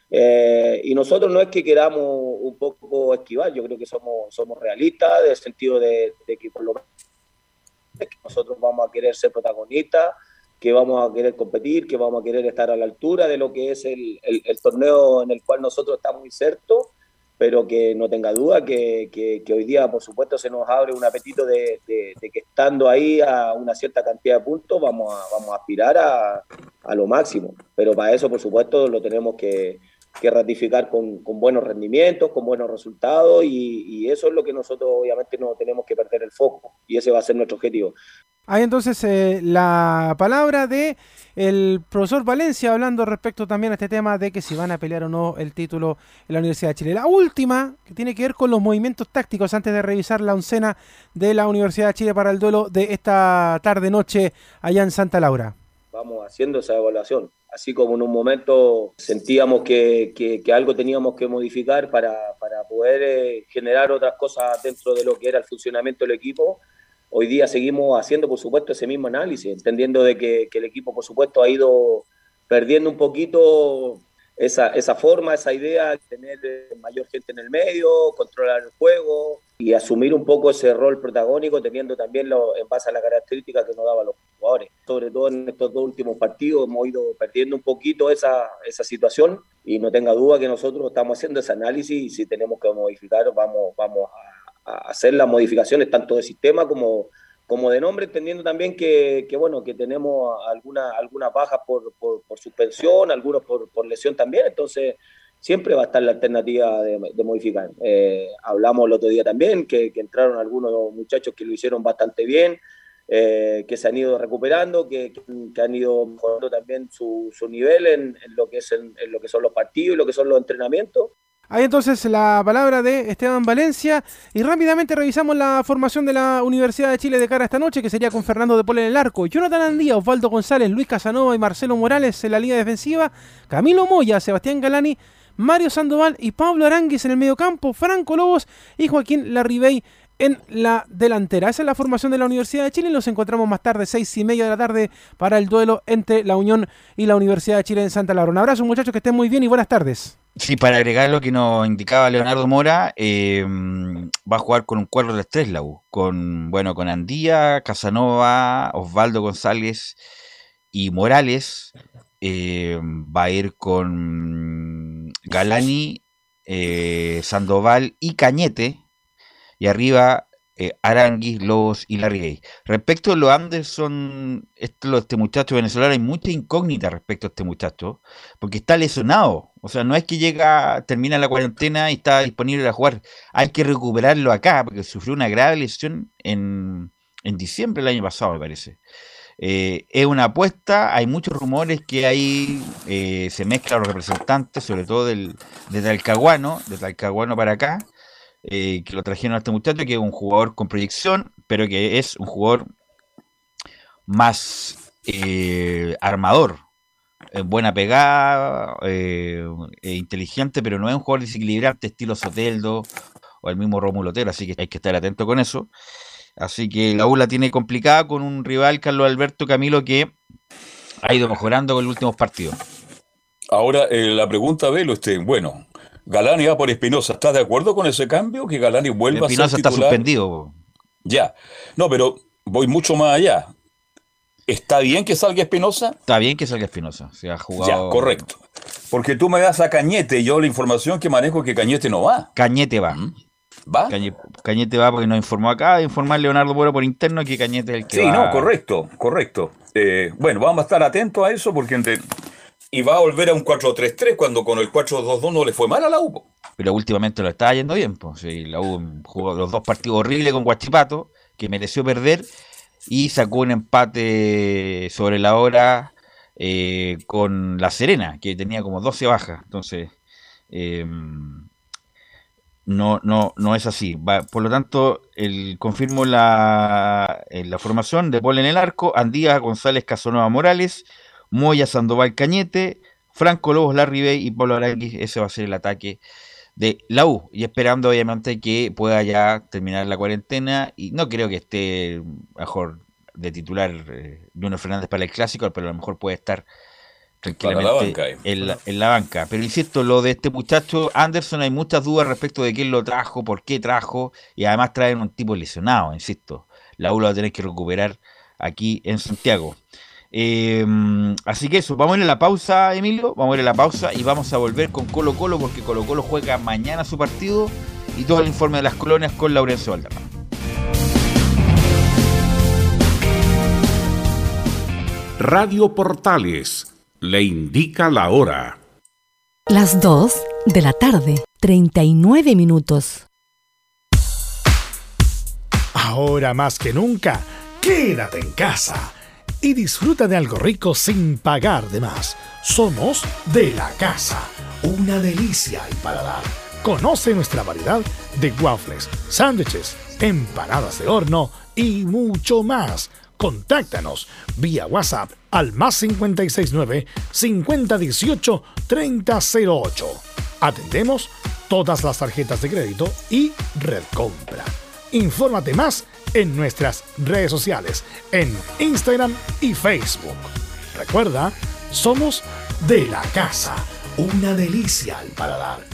Eh, y nosotros no es que queramos un poco esquivar, yo creo que somos, somos realistas, en el sentido de, de que por lo menos nosotros vamos a querer ser protagonistas, que vamos a querer competir, que vamos a querer estar a la altura de lo que es el, el, torneo en el cual nosotros estamos insertos, pero que no tenga duda que, que, hoy día, por supuesto, se nos abre un apetito de, de, que estando ahí a una cierta cantidad de puntos vamos a, vamos a aspirar a, a lo máximo. Pero para eso, por supuesto, lo tenemos que, que ratificar con, buenos rendimientos, con buenos resultados y, eso es lo que nosotros obviamente no tenemos que perder el foco y ese va a ser nuestro objetivo. Hay entonces eh, la palabra de el profesor Valencia hablando respecto también a este tema de que si van a pelear o no el título en la Universidad de Chile. La última, que tiene que ver con los movimientos tácticos antes de revisar la oncena de la Universidad de Chile para el duelo de esta tarde-noche allá en Santa Laura. Vamos haciendo esa evaluación. Así como en un momento sentíamos que, que, algo teníamos que modificar para, para poder eh, generar otras cosas dentro de lo que era el funcionamiento del equipo, Hoy día seguimos haciendo, por supuesto, ese mismo análisis, entendiendo de que, el equipo, por supuesto, ha ido perdiendo un poquito esa, esa forma, esa idea de tener eh, mayor gente en el medio, controlar el juego y asumir un poco ese rol protagónico, teniendo también lo, en base a la característica que nos daban los jugadores. Sobre todo en estos dos últimos partidos hemos ido perdiendo un poquito esa, esa situación y no tenga duda que nosotros estamos haciendo ese análisis y si tenemos que modificar, vamos, vamos a hacer las modificaciones tanto de sistema como, como de nombre, entendiendo también que, que bueno, que tenemos algunas alguna bajas por, por, suspensión, algunos por, por, lesión también, entonces siempre va a estar la alternativa de, modificar. Eh, hablamos el otro día también que, entraron algunos muchachos que lo hicieron bastante bien, eh, que se han ido recuperando, que, han ido mejorando también su, su nivel en, en lo que es en, en lo que son los partidos y lo que son los entrenamientos. Ahí entonces la palabra de Esteban Valencia y rápidamente revisamos la formación de la Universidad de Chile de cara a esta noche que sería con Fernando de Pol en el arco, Jonathan Andía, Osvaldo González, Luis Casanova y Marcelo Morales en la línea defensiva, Camilo Moya, Sebastián Galani, Mario Sandoval y Pablo Aranguis en el mediocampo, Franco Lobos y Joaquín Larribey en la delantera. Esa es la formación de la Universidad de Chile. Nos encontramos más tarde, seis y media de la tarde, para el duelo entre la Unión y la Universidad de Chile en Santa Laura. Un abrazo, muchachos, que estén muy bien y buenas tardes. Sí, para agregar lo que nos indicaba Leonardo Mora, eh, va a jugar con un cuadro de tres la con bueno, con Andía, Casanova, Osvaldo González y Morales. Eh, va a ir con Galani, eh, Sandoval y Cañete. Y arriba eh, Aranguis, Lobos y Larry Respecto a lo Anderson, este, muchacho venezolano, hay mucha incógnita respecto a este muchacho, porque está lesionado. O sea, no es que llega, termina la cuarentena y está disponible a jugar. Hay que recuperarlo acá, porque sufrió una grave lesión en, en diciembre del año pasado, me parece. Eh, es una apuesta, hay muchos rumores que ahí eh, se mezclan los representantes, sobre todo del, de Talcahuano, de Talcahuano para acá, eh, que lo trajeron a este muchacho, que es un jugador con proyección, pero que es un jugador más armador, buena pegada, eh, inteligente, pero no es un jugador desequilibrante estilo Soteldo o el mismo Rómulo Otero, así que hay que estar atento con eso. Así que la U la tiene complicada con un rival, Carlos Alberto Camilo, que ha ido mejorando con los últimos partidos. Ahora, eh, la pregunta de lo este, bueno, Galani va por Espinosa, ¿estás de acuerdo con ese cambio? Que Galani vuelva a Espinosa ser está titular. suspendido. Ya. No, pero voy mucho más allá. ¿Está bien que salga Espinosa? Está bien que salga Espinosa. Se ha jugado. Ya, correcto. Porque tú me das a Cañete y yo la información que manejo es que Cañete no va. Cañete va. Cañete va porque nos informó acá, de informar Leonardo Moro por interno que Cañete es el que Sí, va. no, correcto, correcto. Eh, bueno, vamos a estar atentos a eso porque entre... Y va a volver a un 4-3-3 cuando con el 4-2-2 no le fue mal a la U. Pero últimamente lo está yendo bien. Pues. Sí, la U jugó los dos partidos horribles con Guachipato, que mereció perder, y sacó un empate sobre la hora eh, con La Serena, que tenía como 12 bajas. Entonces, eh, no, no, no es así. Va- por lo tanto, el, confirmo la, eh, formación de Paul en el arco, Andía González Casanova Morales, Moya Sandoval Cañete, Franco Lobos Larribey y Pablo Aranguis. Ese va a ser el ataque de la U. Y esperando obviamente que pueda ya terminar la cuarentena. Y no creo que esté mejor de titular eh, Bruno Fernández para el clásico, pero a lo mejor puede estar tranquilamente banca ahí. en, la, en la banca. Pero insisto, lo de este muchacho Anderson, hay muchas dudas respecto de quién lo trajo, por qué trajo, y además traen un tipo lesionado, insisto. La U lo va a tener que recuperar aquí en Santiago. Eh, así que eso, vamos a ir a la pausa, Emilio, vamos a ir a la pausa y vamos a volver con Colo Colo porque Colo Colo juega mañana su partido y todo el informe de las colonias con Laurencio Valderrama. Radio Portales le indica la hora. Las 2 de la tarde, 39 minutos. Ahora más que nunca, quédate en casa y disfruta de algo rico sin pagar de más. Somos de la casa, una delicia al paladar. Conoce nuestra variedad de waffles, sándwiches, empanadas de horno y mucho más. Contáctanos vía WhatsApp al más 569 5018 3008. Atendemos todas las tarjetas de crédito y red compra. Infórmate más en nuestras redes sociales, en Instagram y Facebook. Recuerda, somos de la casa, una delicia al paladar.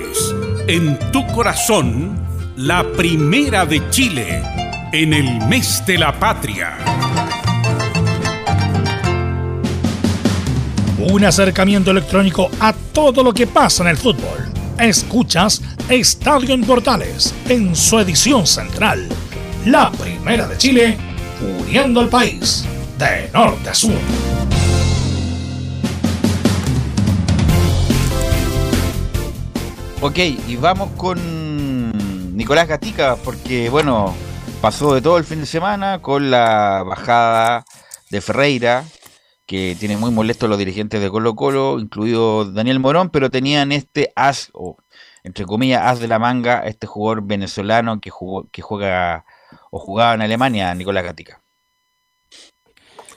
en tu corazón, la primera de Chile, en el mes de la patria. Un acercamiento electrónico a todo lo que pasa en el fútbol. Escuchas Estadio en Portales en su edición central. La primera de Chile, uniendo al país de norte a sur. Ok, y vamos con Nicolás Gatica, porque bueno, pasó de todo el fin de semana con la bajada de Ferreira, que tiene muy molesto a los dirigentes de Colo Colo, incluido Daniel Morón, pero tenían este as, o entre comillas, as de la manga, este jugador venezolano que, jugó, que juega o jugaba en Alemania, Nicolás Gatica.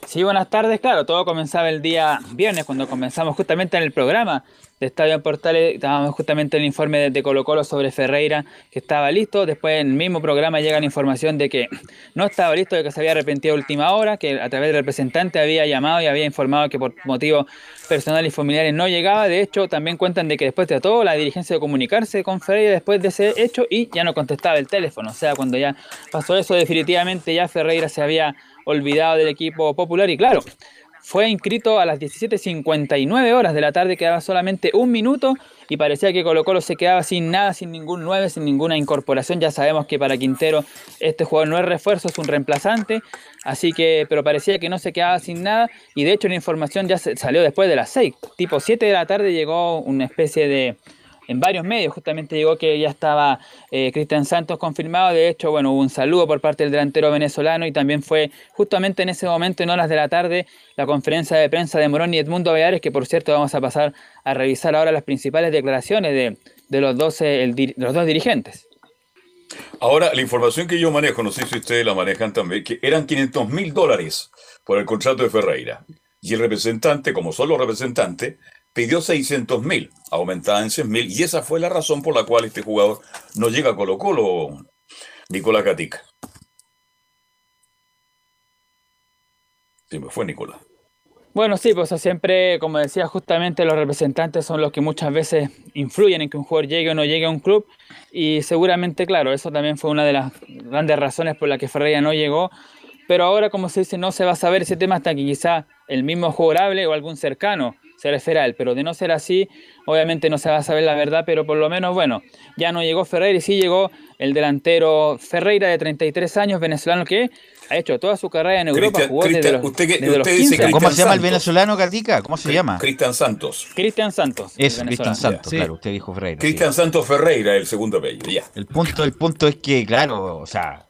Sí, buenas tardes. Claro, todo comenzaba el día viernes cuando comenzamos justamente en el programa de Estadio Portales. Estábamos justamente en el informe de Colo Colo sobre Ferreira que estaba listo. Después en el mismo programa llega la información de que no estaba listo, de que se había arrepentido a última hora, que a través del representante había llamado y había informado que por motivos personales y familiares no llegaba. De hecho, también cuentan de que después de todo la dirigencia de comunicarse con Ferreira después de ese hecho y ya no contestaba el teléfono. O sea, cuando ya pasó eso, definitivamente ya Ferreira se había olvidado del equipo popular. Y claro, fue inscrito a las 17.59 horas de la tarde, quedaba solamente un minuto y parecía que Colo Colo se quedaba sin nada, sin ningún 9, sin ninguna incorporación. Ya sabemos que para Quintero este jugador no es refuerzo, es un reemplazante, así que, pero parecía que no se quedaba sin nada. Y de hecho la información ya salió después de las 6, tipo 7 de la tarde llegó una especie de en varios medios. Justamente llegó que ya estaba eh, Cristian Santos confirmado. De hecho, bueno, hubo un saludo por parte del delantero venezolano y también fue justamente en ese momento, en horas de la tarde, la conferencia de prensa de Morón y Edmundo Beares, que por cierto vamos a pasar a revisar ahora las principales declaraciones de, los, 12, de los dos dirigentes. Ahora, la información que yo manejo, no sé si ustedes la manejan también, que eran 500 mil dólares por el contrato de Ferreira. Y el representante, como solo representante, pidió 600 mil, aumentada en 100 mil, y esa fue la razón por la cual este jugador no llega a Colo Colo, Nicolás Gatica. Sí, me fue Nicolás. Bueno, sí, pues siempre, como decía, justamente los representantes son los que muchas veces influyen en que un jugador llegue o no llegue a un club. Y seguramente, claro, eso también fue una de las grandes razones por la que Ferreira no llegó. Pero ahora, como se dice, no se va a saber ese tema hasta que quizá el mismo jugador o algún cercano se refiere a él. Pero de no ser así, obviamente no se va a saber la verdad, pero por lo menos, bueno, ya no llegó Ferreira y sí llegó el delantero Ferreira de 33 años, venezolano que ha hecho toda su carrera en Europa, jugó desde los, usted, ¿Cómo se llama el venezolano, Gatica? ¿Cómo se llama? Cristian Santos. Cristian Santos. Es Cristian Santos, claro, usted dijo Ferreira. Cristian Santos Ferreira, el segundo apellido, ya. El punto, el punto es que, claro, o sea,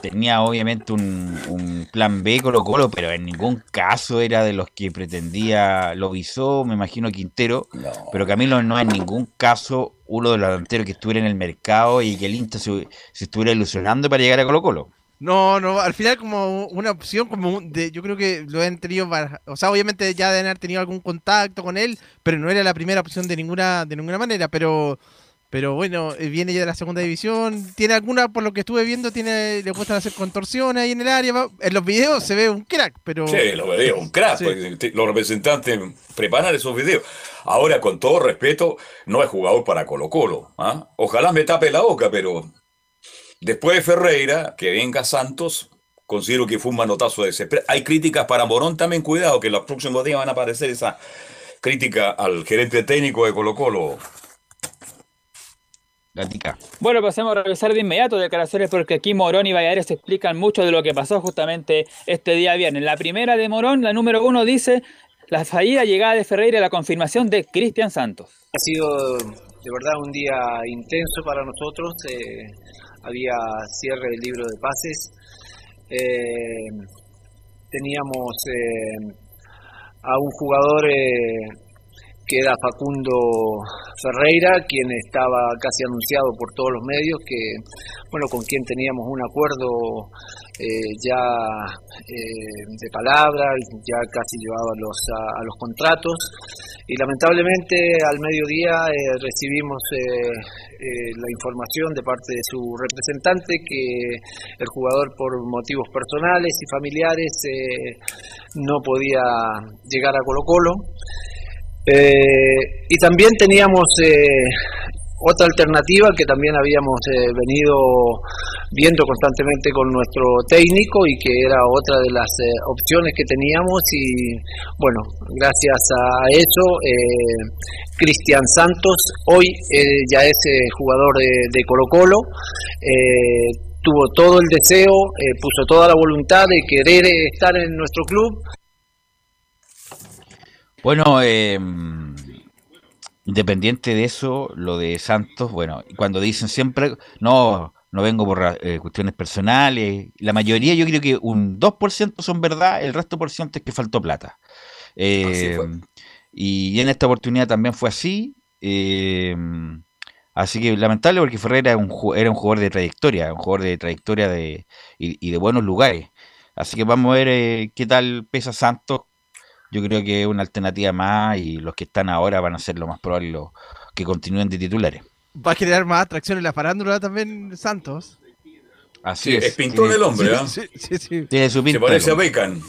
tenía obviamente un, plan B Colo Colo, pero en ningún caso era de los que pretendía, lo visó, me imagino Quintero, pero Camilo no en ningún caso uno de los delanteros que estuviera en el mercado y que el Inter se, estuviera ilusionando para llegar a Colo Colo. No, no, al final como una opción, como de, yo creo que lo han tenido, o sea, obviamente ya deben haber tenido algún contacto con él, pero no era la primera opción de ninguna, de ninguna manera, pero pero bueno, eh, viene ya de la segunda división. Tiene alguna, por lo que estuve viendo, tiene le cuesta hacer contorsiones ahí en el área. En los videos se ve un crack, pero. Sí, los videos, un crack. Los representantes preparan esos videos. Ahora, con todo respeto, no es jugador para Colo Colo. ¿ah? Ojalá me tape la boca, pero después de Ferreira, que venga Santos, considero que fue un manotazo de ese. Hay críticas para Morón también, cuidado, que los próximos días van a aparecer esa crítica al gerente técnico de Colo Bueno, pasemos a revisar de inmediato declaraciones porque aquí Morón y Valladares explican mucho de lo que pasó justamente este día viernes. La primera de Morón, la número uno, dice la fallida llegada de Ferreira y la confirmación de Cristian Santos. Ha sido de verdad un día intenso para nosotros. eh, había cierre del libro de pases. Eh, teníamos eh, a un jugador que era Facundo Ferreira, quien estaba casi anunciado por todos los medios, que bueno, con quien teníamos un acuerdo eh, ya eh, de palabra, ya casi llevaba los, a, los contratos, y lamentablemente al mediodía eh, recibimos la información de parte de su representante que el jugador por motivos personales y familiares no podía llegar a Colo Colo. Eh, y también teníamos eh, otra alternativa que también habíamos eh, venido viendo constantemente con nuestro técnico y que era otra de las eh, opciones que teníamos y bueno, gracias a eso eh, Cristian Santos hoy ya es jugador de, de Colo Colo, tuvo todo el deseo, puso toda la voluntad de querer estar en nuestro club Bueno, eh, independiente de eso, lo de Santos, bueno, cuando dicen siempre, no, no vengo por eh, cuestiones personales, la mayoría yo creo que un 2% son verdad, el resto por ciento es que faltó plata. Eh, y en esta oportunidad también fue así. eh, así que lamentable porque Ferreira era un, era un jugador de trayectoria, un jugador de trayectoria de, y, y de buenos lugares. Así que vamos a ver eh, qué tal pesa Santos. Yo creo que es una alternativa más y los que están ahora van a ser lo más probable los que continúen de titulares. Va a generar más atracción en la farándula también Santos. Así Sí, es. es tiene- el hombre, ¿ah? Sí, sí, sí. Tiene su Se pinta. parece a. Beckham.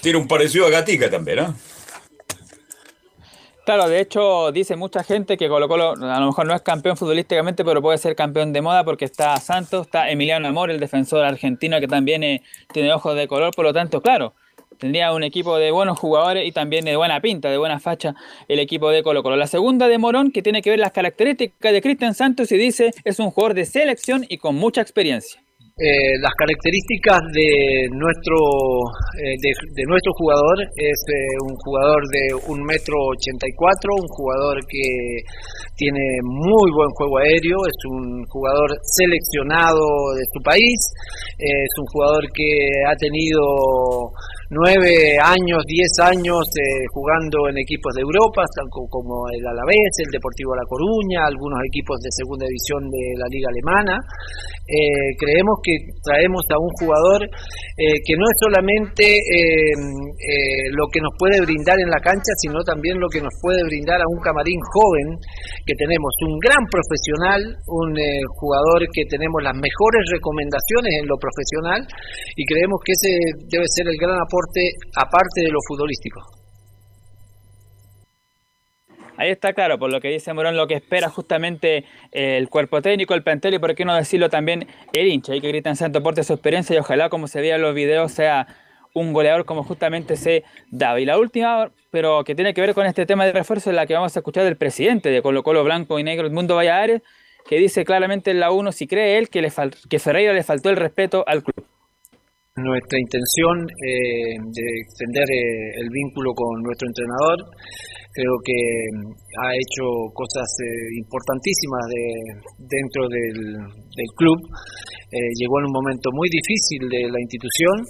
Tiene un parecido a Gatica también, ¿ah? Claro, de hecho, dice mucha gente que Colo Colo a lo mejor no es campeón futbolísticamente, pero puede ser campeón de moda porque está Santos, está Emiliano Amor, el defensor argentino que también eh, tiene ojos de color, por lo tanto, claro, tendría un equipo de buenos jugadores y también de buena pinta, de buena facha el equipo de Colo Colo. La segunda de Morón, que tiene que ver las características de Cristian Santos y dice es un jugador de selección y con mucha experiencia. Eh, las características de nuestro eh, de, nuestro jugador es eh, un jugador de un metro ochenta y cuatro, un jugador que tiene muy buen juego aéreo, es un jugador seleccionado de su país, es un jugador que ha tenido nueve años, diez años eh, jugando en equipos de Europa, como el Alavés, el Deportivo La Coruña, algunos equipos de segunda división de la Liga Alemana. Eh, creemos que traemos a un jugador eh, que no es solamente eh, eh, lo que nos puede brindar en la cancha, sino también lo que nos puede brindar a un camarín joven, que tenemos un gran profesional, un eh, jugador que tenemos las mejores recomendaciones en lo profesional y creemos que ese debe ser el gran aporte aparte de lo futbolístico. Ahí está claro, por lo que dice Morón, lo que espera justamente eh, el cuerpo técnico, el plantel y por qué no decirlo también el hincha. Y que Cristian Santos aporte su experiencia y ojalá, como se veía en los videos, sea un goleador como justamente se daba. Y la última, pero que tiene que ver con este tema de refuerzo, es la que vamos a escuchar del presidente de Colo Colo Blanco y Negro, Mundo Valladares, que dice claramente en la 1 si cree él que, le que Ferreira le faltó el respeto al club. Nuestra intención eh, de extender eh, el vínculo con nuestro entrenador. Creo que mm, ha hecho cosas eh, importantísimas de, dentro del, del club. Llegó en un momento muy difícil de la institución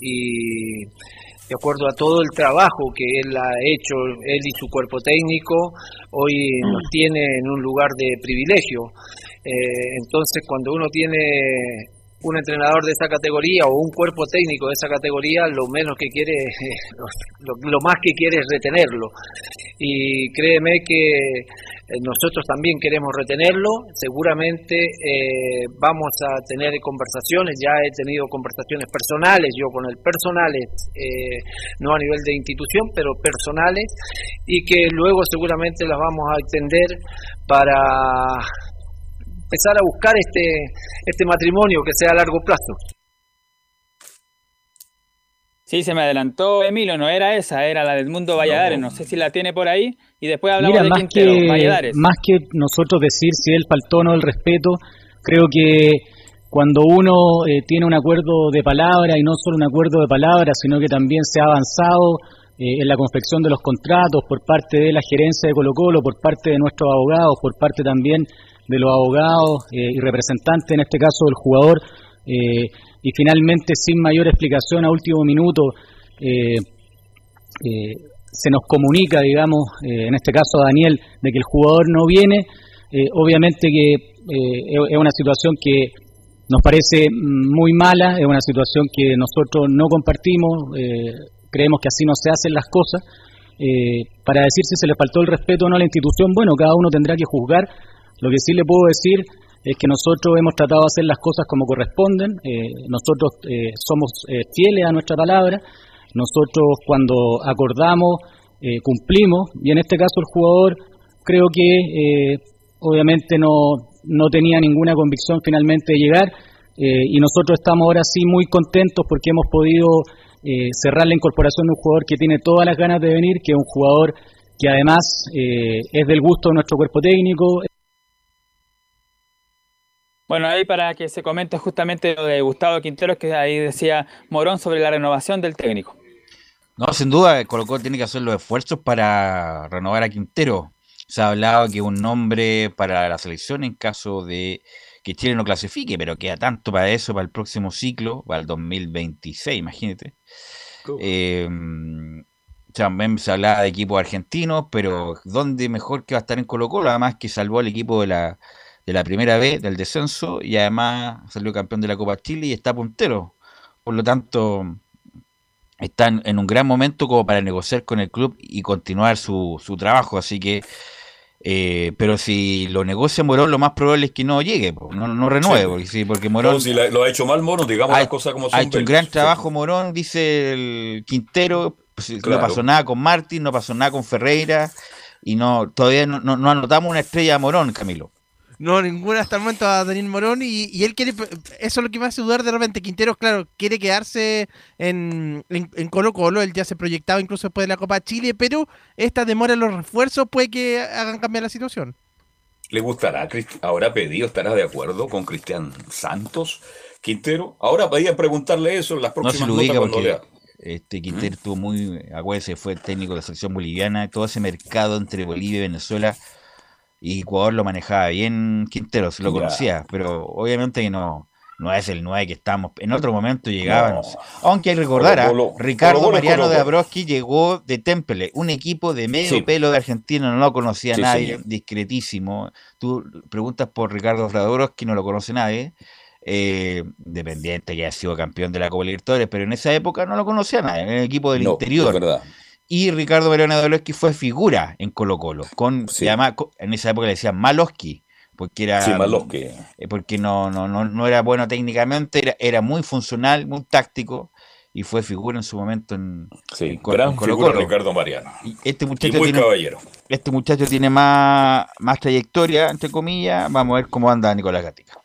y de acuerdo a todo el trabajo que él ha hecho, él y su cuerpo técnico, hoy nos tiene en un lugar de privilegio. Entonces, cuando uno tiene un entrenador de esa categoría o un cuerpo técnico de esa categoría, lo menos que quiere, lo, más que quiere es retenerlo. Y créeme que eh, nosotros también queremos retenerlo, seguramente eh, vamos a tener conversaciones, ya he tenido conversaciones personales, yo con el personales, eh, no a nivel de institución, pero personales, y que luego seguramente las vamos a extender para empezar a buscar este, este matrimonio que sea a largo plazo. Sí, se me adelantó Emilio, no era esa, era la del Mundo Valladares, no, sé si la tiene por ahí, y después hablamos Mira, de más Quintero, que, Valladares. más que nosotros decir si él faltó o no el respeto, creo que cuando uno eh, tiene un acuerdo de palabra y no solo un acuerdo de palabra, sino que también se ha avanzado eh, en la confección de los contratos por parte de la gerencia de Colo Colo, por parte de nuestros abogados, por parte también de los abogados eh, y representantes, en este caso del jugador, y finalmente sin mayor explicación a último minuto se nos comunica, digamos, en este caso a Daniel, de que el jugador no viene, obviamente que es una situación que nos parece muy mala, es una situación que nosotros no compartimos, eh, creemos que así no se hacen las cosas. Eh, para decir si se le faltó el respeto o no a la institución, bueno, cada uno tendrá que juzgar. Lo que sí le puedo decir es que nosotros hemos tratado de hacer las cosas como corresponden, eh, nosotros somos fieles a nuestra palabra, nosotros cuando acordamos cumplimos. Y en este caso el jugador creo que obviamente no, no tenía ninguna convicción finalmente de llegar. Eh, y nosotros estamos ahora sí muy contentos porque hemos podido eh, cerrar la incorporación de un jugador que tiene todas las ganas de venir, que es un jugador que además eh, es del gusto de nuestro cuerpo técnico. Bueno, ahí para que se comente justamente lo de Gustavo Quintero, que ahí decía Morón sobre la renovación del técnico. No, sin duda, Colo Colo tiene que hacer los esfuerzos para renovar a Quintero se ha hablado que un nombre para la selección en caso de que Chile no clasifique, pero queda tanto para eso, para el próximo ciclo, para el 2026, imagínate. Eh, también se hablaba de equipos argentinos, pero ¿dónde mejor que va a estar en Colo Colo? Además que salvó al equipo de la, de la primera vez del descenso y además salió campeón de la Copa Chile y está puntero. Por lo tanto, están en un gran momento como para negociar con el club y continuar su, su trabajo. Así que eh, pero si lo negocia Morón, lo más probable es que no llegue, no, no renueve, porque, sí, porque Morón... si lo ha hecho mal Morón, digamos las cosas como son. Ha hecho un gran trabajo Morón, dice el Quintero, pues, no pasó nada con Martín, no pasó nada con Ferreira, y no todavía no, no, no anotamos una estrella a Morón, Camilo. No, ninguna hasta el momento a Daniel Morón y, él quiere, eso es lo que me hace dudar de repente. Quinteros, claro, quiere quedarse en, en, Colo Colo, él ya se proyectaba incluso después de la Copa Chile, pero esta demora en los refuerzos puede que hagan cambiar la situación. ¿Le gustará? Ahora pedido, ¿estará de acuerdo con Cristian Santos Quintero? Ahora podía preguntarle eso en las próximas no se lo porque este Quintero estuvo muy, acuérdense, fue técnico de la selección boliviana, todo ese mercado entre Bolivia y Venezuela y Ecuador lo manejaba bien Quintero, se lo conocía, pero obviamente que no, no es el 9 que estamos. En otro momento llegaban. Aunque hay que recordar, ¿ah? Ricardo Mariano de Abroski llegó de Temple, un equipo de medio pelo de Argentina, no lo conocía nadie, discretísimo. Tú preguntas por Ricardo Abroski, no lo conoce nadie. Eh, dependiente que ha sido campeón de la Copa Libertadores, pero en esa época no lo conocía nadie, en el equipo del interior. verdad y Ricardo Mariano Dolosky fue figura en Colo Colo. Con, se llama, en esa época le decían Maloski, porque era eh, porque no, no, no, no era bueno técnicamente, era, era muy funcional, muy táctico y fue figura en su momento en, sí, gran Colo figura Ricardo Mariano. Y este muchacho tiene, caballero. Este muchacho tiene más, más trayectoria, entre comillas. Vamos a ver cómo anda Nicolás Gatica.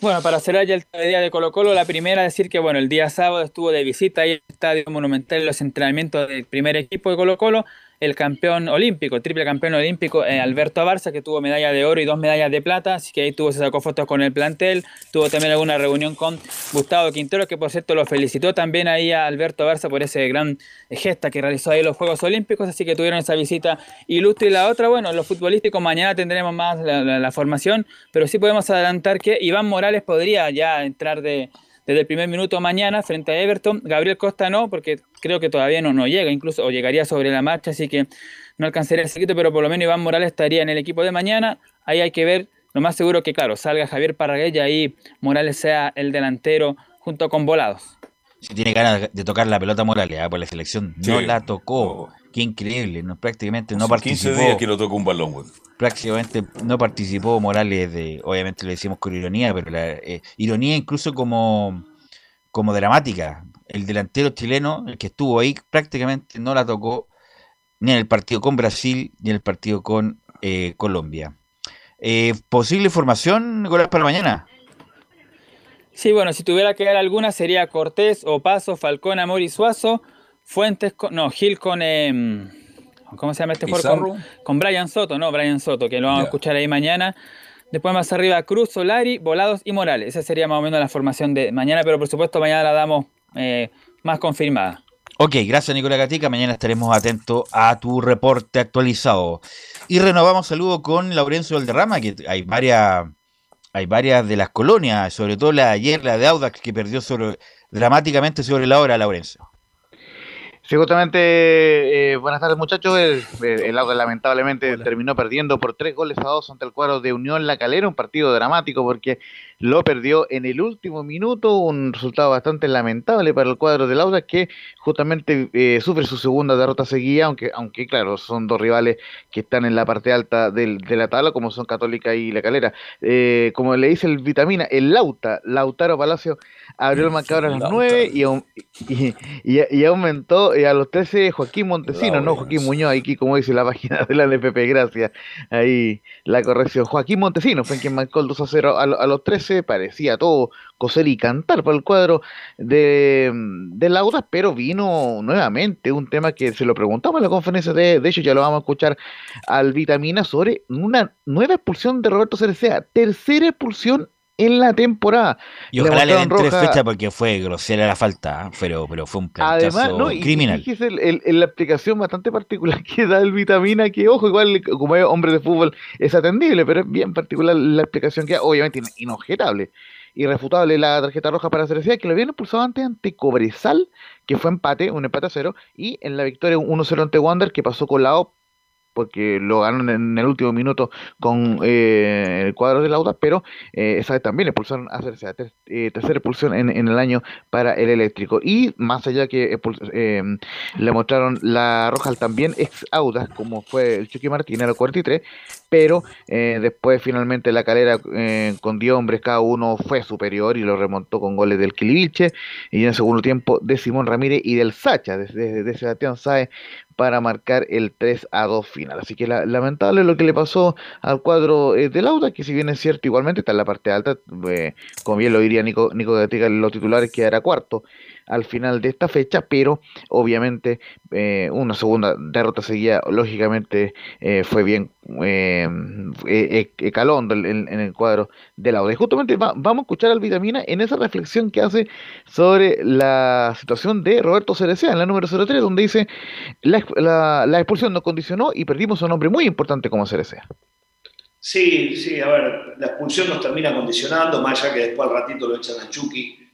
Bueno, para cerrar ya el día de Colo Colo, la primera decir que bueno, el día sábado estuvo de visita ahí el Estadio Monumental en los entrenamientos del primer equipo de Colo Colo el campeón olímpico, triple campeón olímpico, eh, Alberto Abarza, que tuvo medalla de oro y dos medallas de plata, así que ahí tuvo, se sacó fotos con el plantel, tuvo también alguna reunión con Gustavo Quintero, que por cierto lo felicitó también ahí a Alberto Abarza por ese gran gesta que realizó ahí en los Juegos Olímpicos, así que tuvieron esa visita ilustre. Y la otra, bueno, los futbolísticos, mañana tendremos más la formación, pero sí podemos adelantar que Iván Morales podría ya entrar de desde el primer minuto mañana frente a Everton. Gabriel Costa no, porque creo que todavía no, no llega, incluso, o llegaría sobre la marcha, así que no alcanzaría el seguito, pero por lo menos Iván Morales estaría en el equipo de mañana. Ahí hay que ver, lo más seguro que, claro, salga Javier Parragués y ahí Morales sea el delantero junto con Volados. Si tiene ganas de tocar la pelota Morales, ¿eh? por la selección no la tocó. Qué increíble, no, prácticamente no participó. 15 días que no tocó un balón, güey. Prácticamente no participó Morales, de, obviamente lo decimos con ironía, pero la eh, ironía incluso como, como dramática. El delantero chileno, el que estuvo ahí, prácticamente no la tocó ni en el partido con Brasil ni en el partido con eh, Colombia. Eh, ¿Posible formación, Nicolás, para mañana? Sí, bueno, si tuviera que dar alguna sería Cortés, Opaso, Falcón, Amor y Suazo. Fuentes, con, no, Gil con, em, ¿cómo se llama este jugador? Con, Brian Soto, ¿no? Brian Soto, que lo vamos a escuchar ahí mañana. Después más arriba Cruz, Solari, Volados y Morales. Esa sería más o menos la formación de mañana, pero por supuesto mañana la damos eh, más confirmada. Ok, gracias Nicolás Gatica. Mañana estaremos atentos a tu reporte actualizado. Y renovamos saludo con Laurencio Valderrama, que hay varias, hay varias de las colonias, sobre todo la de ayer, la de Audax, que perdió sobre, dramáticamente sobre la hora, Laurencio. Sí, justamente, eh, buenas tardes muchachos. El, el lamentablemente terminó perdiendo por tres goles a dos ante el cuadro de Unión La Calera, un partido dramático porque lo perdió en el último minuto, un resultado bastante lamentable para el cuadro del Audax que justamente eh, sufre su segunda derrota seguida, aunque, aunque claro, son dos rivales que están en la parte alta del, de la tabla, como son Católica y La Calera. Eh, como le dice el Vitamina, el Lauta, Lautaro Palacio abrió el marcador a las 9 y, y, y, aumentó a los 13 Joaquín Montesino, no Joaquín Muñoz, aquí como dice la página de la NPP, gracias. Ahí la corrección. Joaquín Montesino fue quien marcó el 2 a 0 a, a los 13, parecía todo coser y cantar para el cuadro de, de Lauda, pero vino nuevamente un tema que se lo preguntamos en la conferencia de, de hecho ya lo vamos a escuchar al Vitamina sobre una nueva expulsión de Roberto Cerecea, tercera expulsión en la temporada. Y ojalá le, den tres fechas porque fue grosera la falta, ¿eh? pero, pero fue un Además, no, criminal. Y, el, el, el, la explicación bastante particular que da el vitamina, que ojo, igual como es hombre de fútbol es atendible, pero es bien particular la explicación que obviamente inobjetable. Irrefutable la tarjeta roja para Cerecea, que lo habían expulsado antes ante Cobresal, que fue empate, un empate a cero, y en la victoria 1-0 ante Wander, que pasó con la O porque lo ganaron en el último minuto con eh, el cuadro de Lauda, pero eh, esa vez también expulsaron a hacerse ter, eh, tercera expulsión en, el año para el eléctrico. Y más allá que eh, le mostraron la roja también ex Audas, como fue el Chucky Martínez a los 43, pero después finalmente la calera con 10 hombres cada uno fue superior y lo remontó con goles del Kiliviche y en el segundo tiempo de Simón Ramírez y del Sacha, de, de, de Sebastián Saez para marcar el 3 a 2 final. Así que la, lamentable lo que le pasó al cuadro eh, de Lauda, que si bien es cierto, igualmente está en la parte alta, eh, como bien lo diría Nico, Nico Gatica, los titulares quedará cuarto al final de esta fecha, pero obviamente eh, una segunda derrota seguida, lógicamente eh, fue bien eh, eh, eh calón en, en, el cuadro de la Y justamente va, vamos a escuchar al Vitamina en esa reflexión que hace sobre la situación de Roberto Cerecea, en la número 03, donde dice, la, la, la expulsión nos condicionó y perdimos a un hombre muy importante como Cerecea. Sí, sí, a ver, la expulsión nos termina condicionando, más allá que después al ratito lo echan a Chucky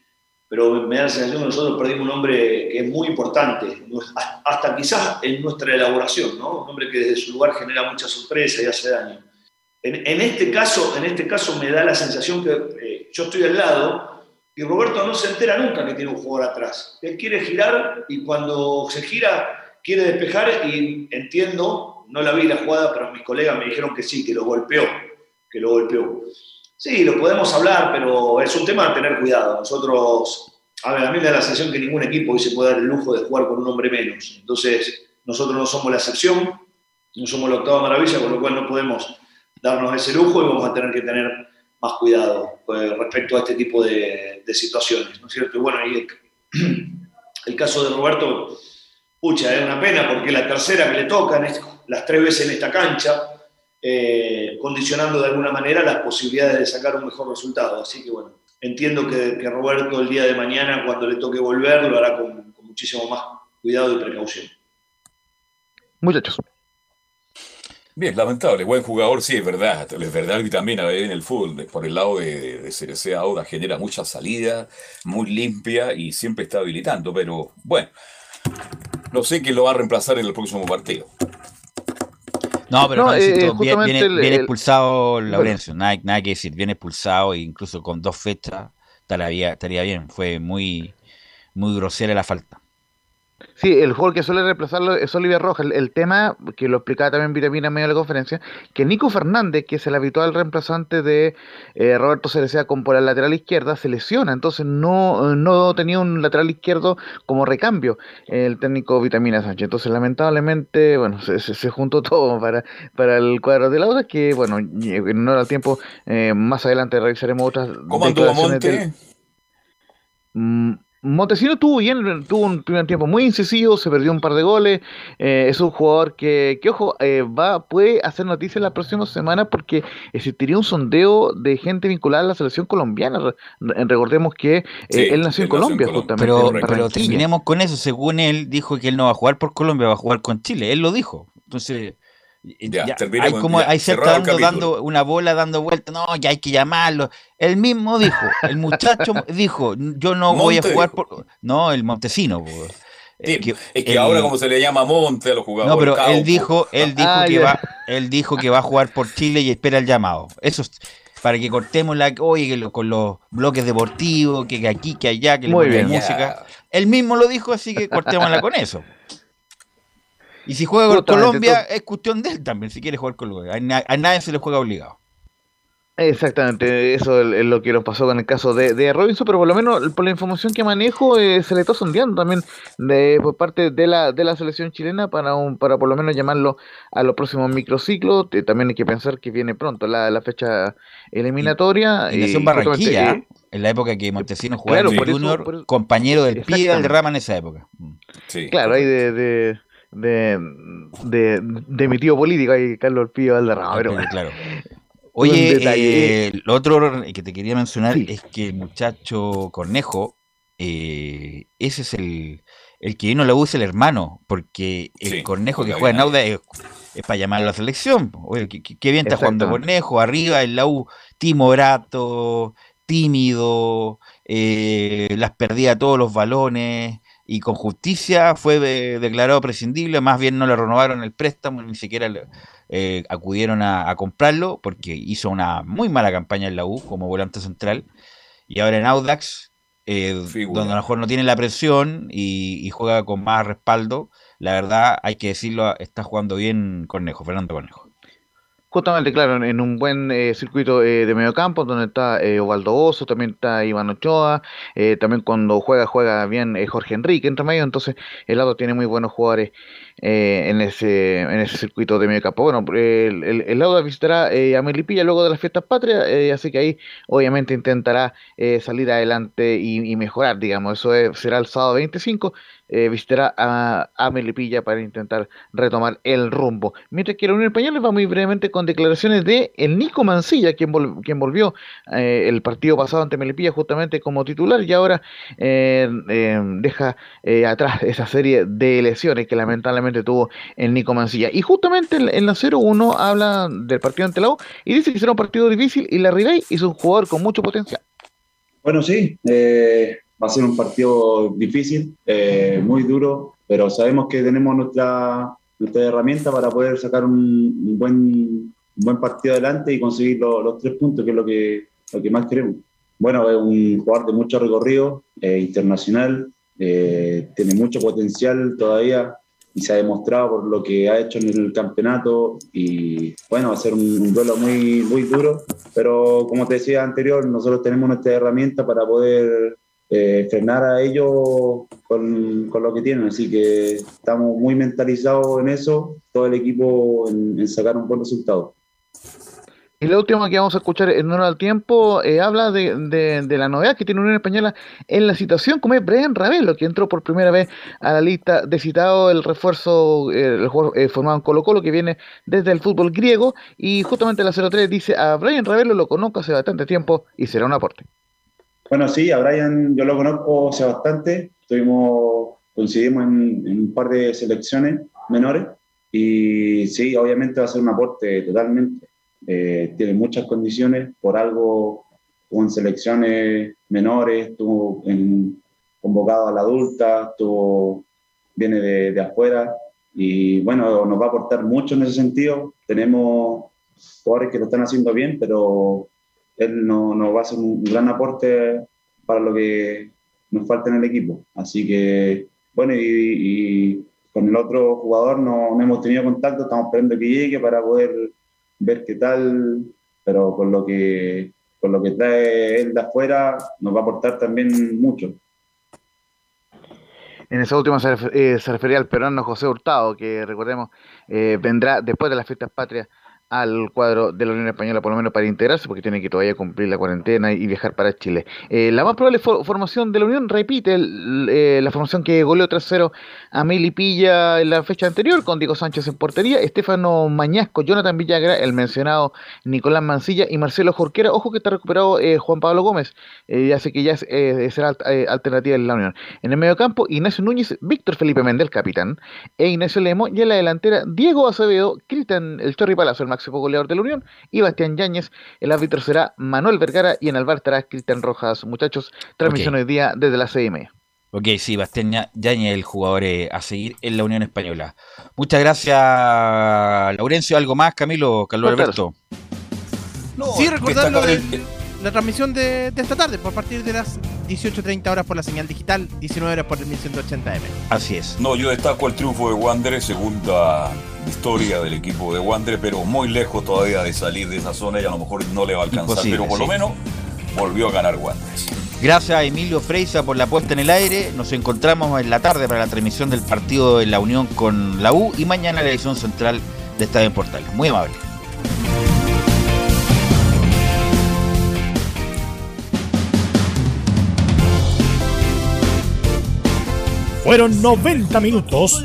pero me da la sensación que nosotros perdimos un hombre que es muy importante, hasta quizás en nuestra elaboración, ¿no? un hombre que desde su lugar genera mucha sorpresa y hace daño. En, en este, caso, en este caso me da la sensación que eh, yo estoy al lado y Roberto no se entera nunca que tiene un jugador atrás. Él quiere girar y cuando se gira quiere despejar y entiendo, no la vi la jugada, pero mis colegas me dijeron que sí, que lo golpeó, que lo golpeó. Sí, lo podemos hablar, pero es un tema de tener cuidado. Nosotros, a ver, a mí me da la sensación que ningún equipo hoy se puede dar el lujo de jugar con un hombre menos. Entonces, nosotros no somos la excepción, no somos la octava maravilla, con lo cual no podemos darnos ese lujo y vamos a tener que tener más cuidado pues, respecto a este tipo de, situaciones, ¿no es cierto? Y bueno, ahí el, el, caso de Roberto, pucha, es una pena porque la tercera que le tocan, es las tres veces en esta cancha, eh, condicionando de alguna manera las posibilidades de sacar un mejor resultado. Así que bueno, entiendo que, que Roberto el día de mañana, cuando le toque volver, lo hará con, con muchísimo más cuidado y precaución. Muchachos. Bien, lamentable, buen jugador, sí, es verdad, es verdad que también en el fútbol, por el lado de, de CRC ahora genera mucha salida, muy limpia y siempre está habilitando, pero bueno, no sé quién lo va a reemplazar en el próximo partido. No, pero no, no, eh, bien, viene, el, viene, expulsado el, Laurencio, nada, nada, que decir, viene expulsado e incluso con dos fechas estaría, estaría bien, fue muy, muy grosera la falta. Sí, el jugador que suele reemplazarlo es Oliver Rojas. El, el, tema, que lo explicaba también Vitamina en medio de la conferencia, que Nico Fernández, que es el habitual reemplazante de eh, Roberto Cerecea con por la lateral izquierda, se lesiona. Entonces no, no tenía un lateral izquierdo como recambio el técnico Vitamina Sánchez. Entonces, lamentablemente, bueno, se, se, se juntó todo para, para el cuadro de Lauda, que bueno, no era el tiempo. Eh, más adelante revisaremos otras. ¿Cómo anduvo Monte? Del, mm, Montesino estuvo bien, tuvo un primer tiempo muy incisivo, se perdió un par de goles. eh, es un jugador que, que ojo, eh, va, puede hacer noticias las próximas semanas porque existiría un sondeo de gente vinculada a la selección colombiana. Re- re- recordemos que eh, Sí, él nació en Colombia, justamente. Pero, pero terminemos con eso. Según él, dijo que él no va a jugar por Colombia, va a jugar con Chile. Él lo dijo. Entonces, Ya, ya, terminemos, hay como ya, dando, una bola dando vuelta. No, ya hay que llamarlo. Él mismo dijo, el muchacho dijo, yo no voy a jugar dijo. por. No, el Montesino. Eh, Sí, es que el- ahora como se le llama Monte a los jugadores. No, pero él dijo, él dijo Ah, que ya. va, él dijo que va a jugar por Chile y espera el llamado. Eso es para que cortemos la, oye, que lo- con los bloques deportivos, que aquí, que allá, que le música. Él mismo lo dijo, así que cortémosla con eso. Y si juega con Colombia, es cuestión de él también, si quiere jugar con Colombia. A, na- a nadie se le juega obligado. Exactamente, eso es lo que nos pasó con el caso de, de Robinson, pero por lo menos por la información que manejo eh, se le está sondeando también de, por parte de la, de la selección chilena para un, para por lo menos llamarlo a los próximos microciclos. Eh, también hay que pensar que viene pronto la, la fecha eliminatoria. Y y justamente, Barranquilla, eh, en la época que Montesino jugaba Claro, en eso- Junior, por eso- compañero del Pie Exactamente. del Rama en esa época. Claro, ahí de, de, de, de, de mi tío político, ahí Carlos Pío Valderrama. Pero, Pero, claro. Oye, eh, lo otro que te quería mencionar es que el muchacho Cornejo, eh, ese es el, el que vino a la U, es el hermano, porque el Sí, Cornejo que juega en. Auda es, es para llamar a la selección. Oye, qué, bien está jugando. Cornejo, arriba en la U, timorato, tímido, eh, las perdía todos los balones. Y con justicia fue de- declarado prescindible, más bien no le renovaron el préstamo, ni siquiera le- eh, acudieron a, a comprarlo porque hizo una muy mala campaña en la U como volante central y ahora en Audax, eh, donde a lo mejor no tiene la presión y, y juega con más respaldo, la verdad hay que decirlo, está jugando bien Cornejo, Fernando Cornejo. Justamente, claro, en- un buen eh, circuito eh, de medio campo, donde está eh, Ovaldo Oso, también está Iván Ochoa, eh, también cuando juega, juega bien eh, Jorge Enrique entre medio, entonces el lado tiene muy buenos jugadores eh, en ese en ese circuito de medio campo. Bueno, el, el, Lauda visitará a Melipilla luego de las fiestas patrias, así que ahí obviamente intentará salir adelante y, y mejorar, digamos, eso es- será el sábado 25, eh, visitará a, a Melipilla para intentar retomar el rumbo. Mientras que la Unión Española va muy brevemente con declaraciones de el Nico Mancilla, quien, vol- quien volvió eh, el partido pasado ante Melipilla justamente como titular y ahora eh, eh, deja eh, atrás esa serie de lesiones que lamentablemente tuvo el Nico Mancilla. Y justamente en, en la 0-1 habla del partido ante la U y dice que será un partido difícil y la Ribey es un jugador con mucho potencial. Bueno, sí, eh, va a ser un partido difícil, eh, muy duro, pero sabemos que tenemos nuestra, nuestra herramienta para poder sacar un, un buen, un buen partido adelante y conseguir lo- los tres puntos, que es lo que, lo que más queremos. Bueno, es un jugador de mucho recorrido, eh, internacional, eh, tiene mucho potencial todavía y se ha demostrado por lo que ha hecho en el campeonato y bueno, va a ser un, un duelo muy, muy duro, pero como te decía anterior, nosotros tenemos nuestra herramienta para poder eh, frenar a ellos con, con lo que tienen, así que estamos muy mentalizados en eso, todo el equipo en, en sacar un buen resultado. Y la última que vamos a escuchar en honor al tiempo eh, habla de, de- de la novedad que tiene Unión Española en la situación, como es Brian Ravelo, que entró por primera vez a la lista de citado el refuerzo, eh, el jugador eh, formado en Colo Colo, que viene desde el fútbol griego, y justamente la 03 dice, a Brian Ravelo lo conozco hace bastante tiempo y será un aporte. Bueno, sí, a Brian yo lo conozco hace bastante. Estuvimos, coincidimos en, en un par de selecciones menores y sí, obviamente va a ser un aporte totalmente. Eh, tiene muchas condiciones, por algo en selecciones menores, estuvo en- convocado a la adulta, estuvo, viene de, de afuera y bueno, nos va a aportar mucho en ese sentido. Tenemos jugadores que lo están haciendo bien, pero él nos no va a hacer un gran aporte para lo que nos falta en el equipo. Así que, bueno, y, y con el otro jugador no, no hemos tenido contacto, estamos esperando que llegue para poder ver qué tal, pero con lo que, con lo que trae él de afuera nos va a aportar también mucho. En esa última se, eh, refería al peruano José Hurtado, que recordemos eh, vendrá después de las fiestas patrias al cuadro de la Unión Española, por lo menos para integrarse, porque tiene que todavía cumplir la cuarentena y viajar para Chile. Eh, la más probable formación de la Unión repite eh, la formación que goleó 3-0 a Melipilla en la fecha anterior, con Diego Sánchez en portería, Estefano Mañasco, Jonathan Villagra, el mencionado Nicolás Mancilla y Marcelo Jorquera. Ojo que está recuperado eh, Juan Pablo Gómez, así que ya es, será alternativa en la Unión. En el medio campo, Ignacio Núñez, Víctor Felipe Mendel, capitán, e Ignacio Lemo, y en la delantera, Diego Acevedo, Cristian El Chorri Palacio, el máximo goleador de la Unión, y Bastián Yáñez. El árbitro será Manuel Vergara y en el bar estará Cristian Rojas. Muchachos, transmisión hoy día desde la CM. Ok, sí, Bastián Yáñez, el jugador eh, a seguir en la Unión Española. Muchas gracias, Laurencio. ¿Algo más, Camilo, Carlos Alberto? sí, recordarlo la transmisión de, esta tarde, por partir de las 18.30 horas por la señal digital, 19 horas por el 1180M. Así es. No, yo destaco el triunfo de Wander, segunda historia del equipo de Wander, pero muy lejos todavía de salir de esa zona y a lo mejor no le va a alcanzar, pero por lo menos volvió a ganar Wander. Gracias a Emilio Freisa por la puesta en el aire. Nos encontramos en la tarde para la transmisión del partido de la Unión con la U y mañana la edición central de Estadio en Portal. Muy amable. Fueron 90 minutos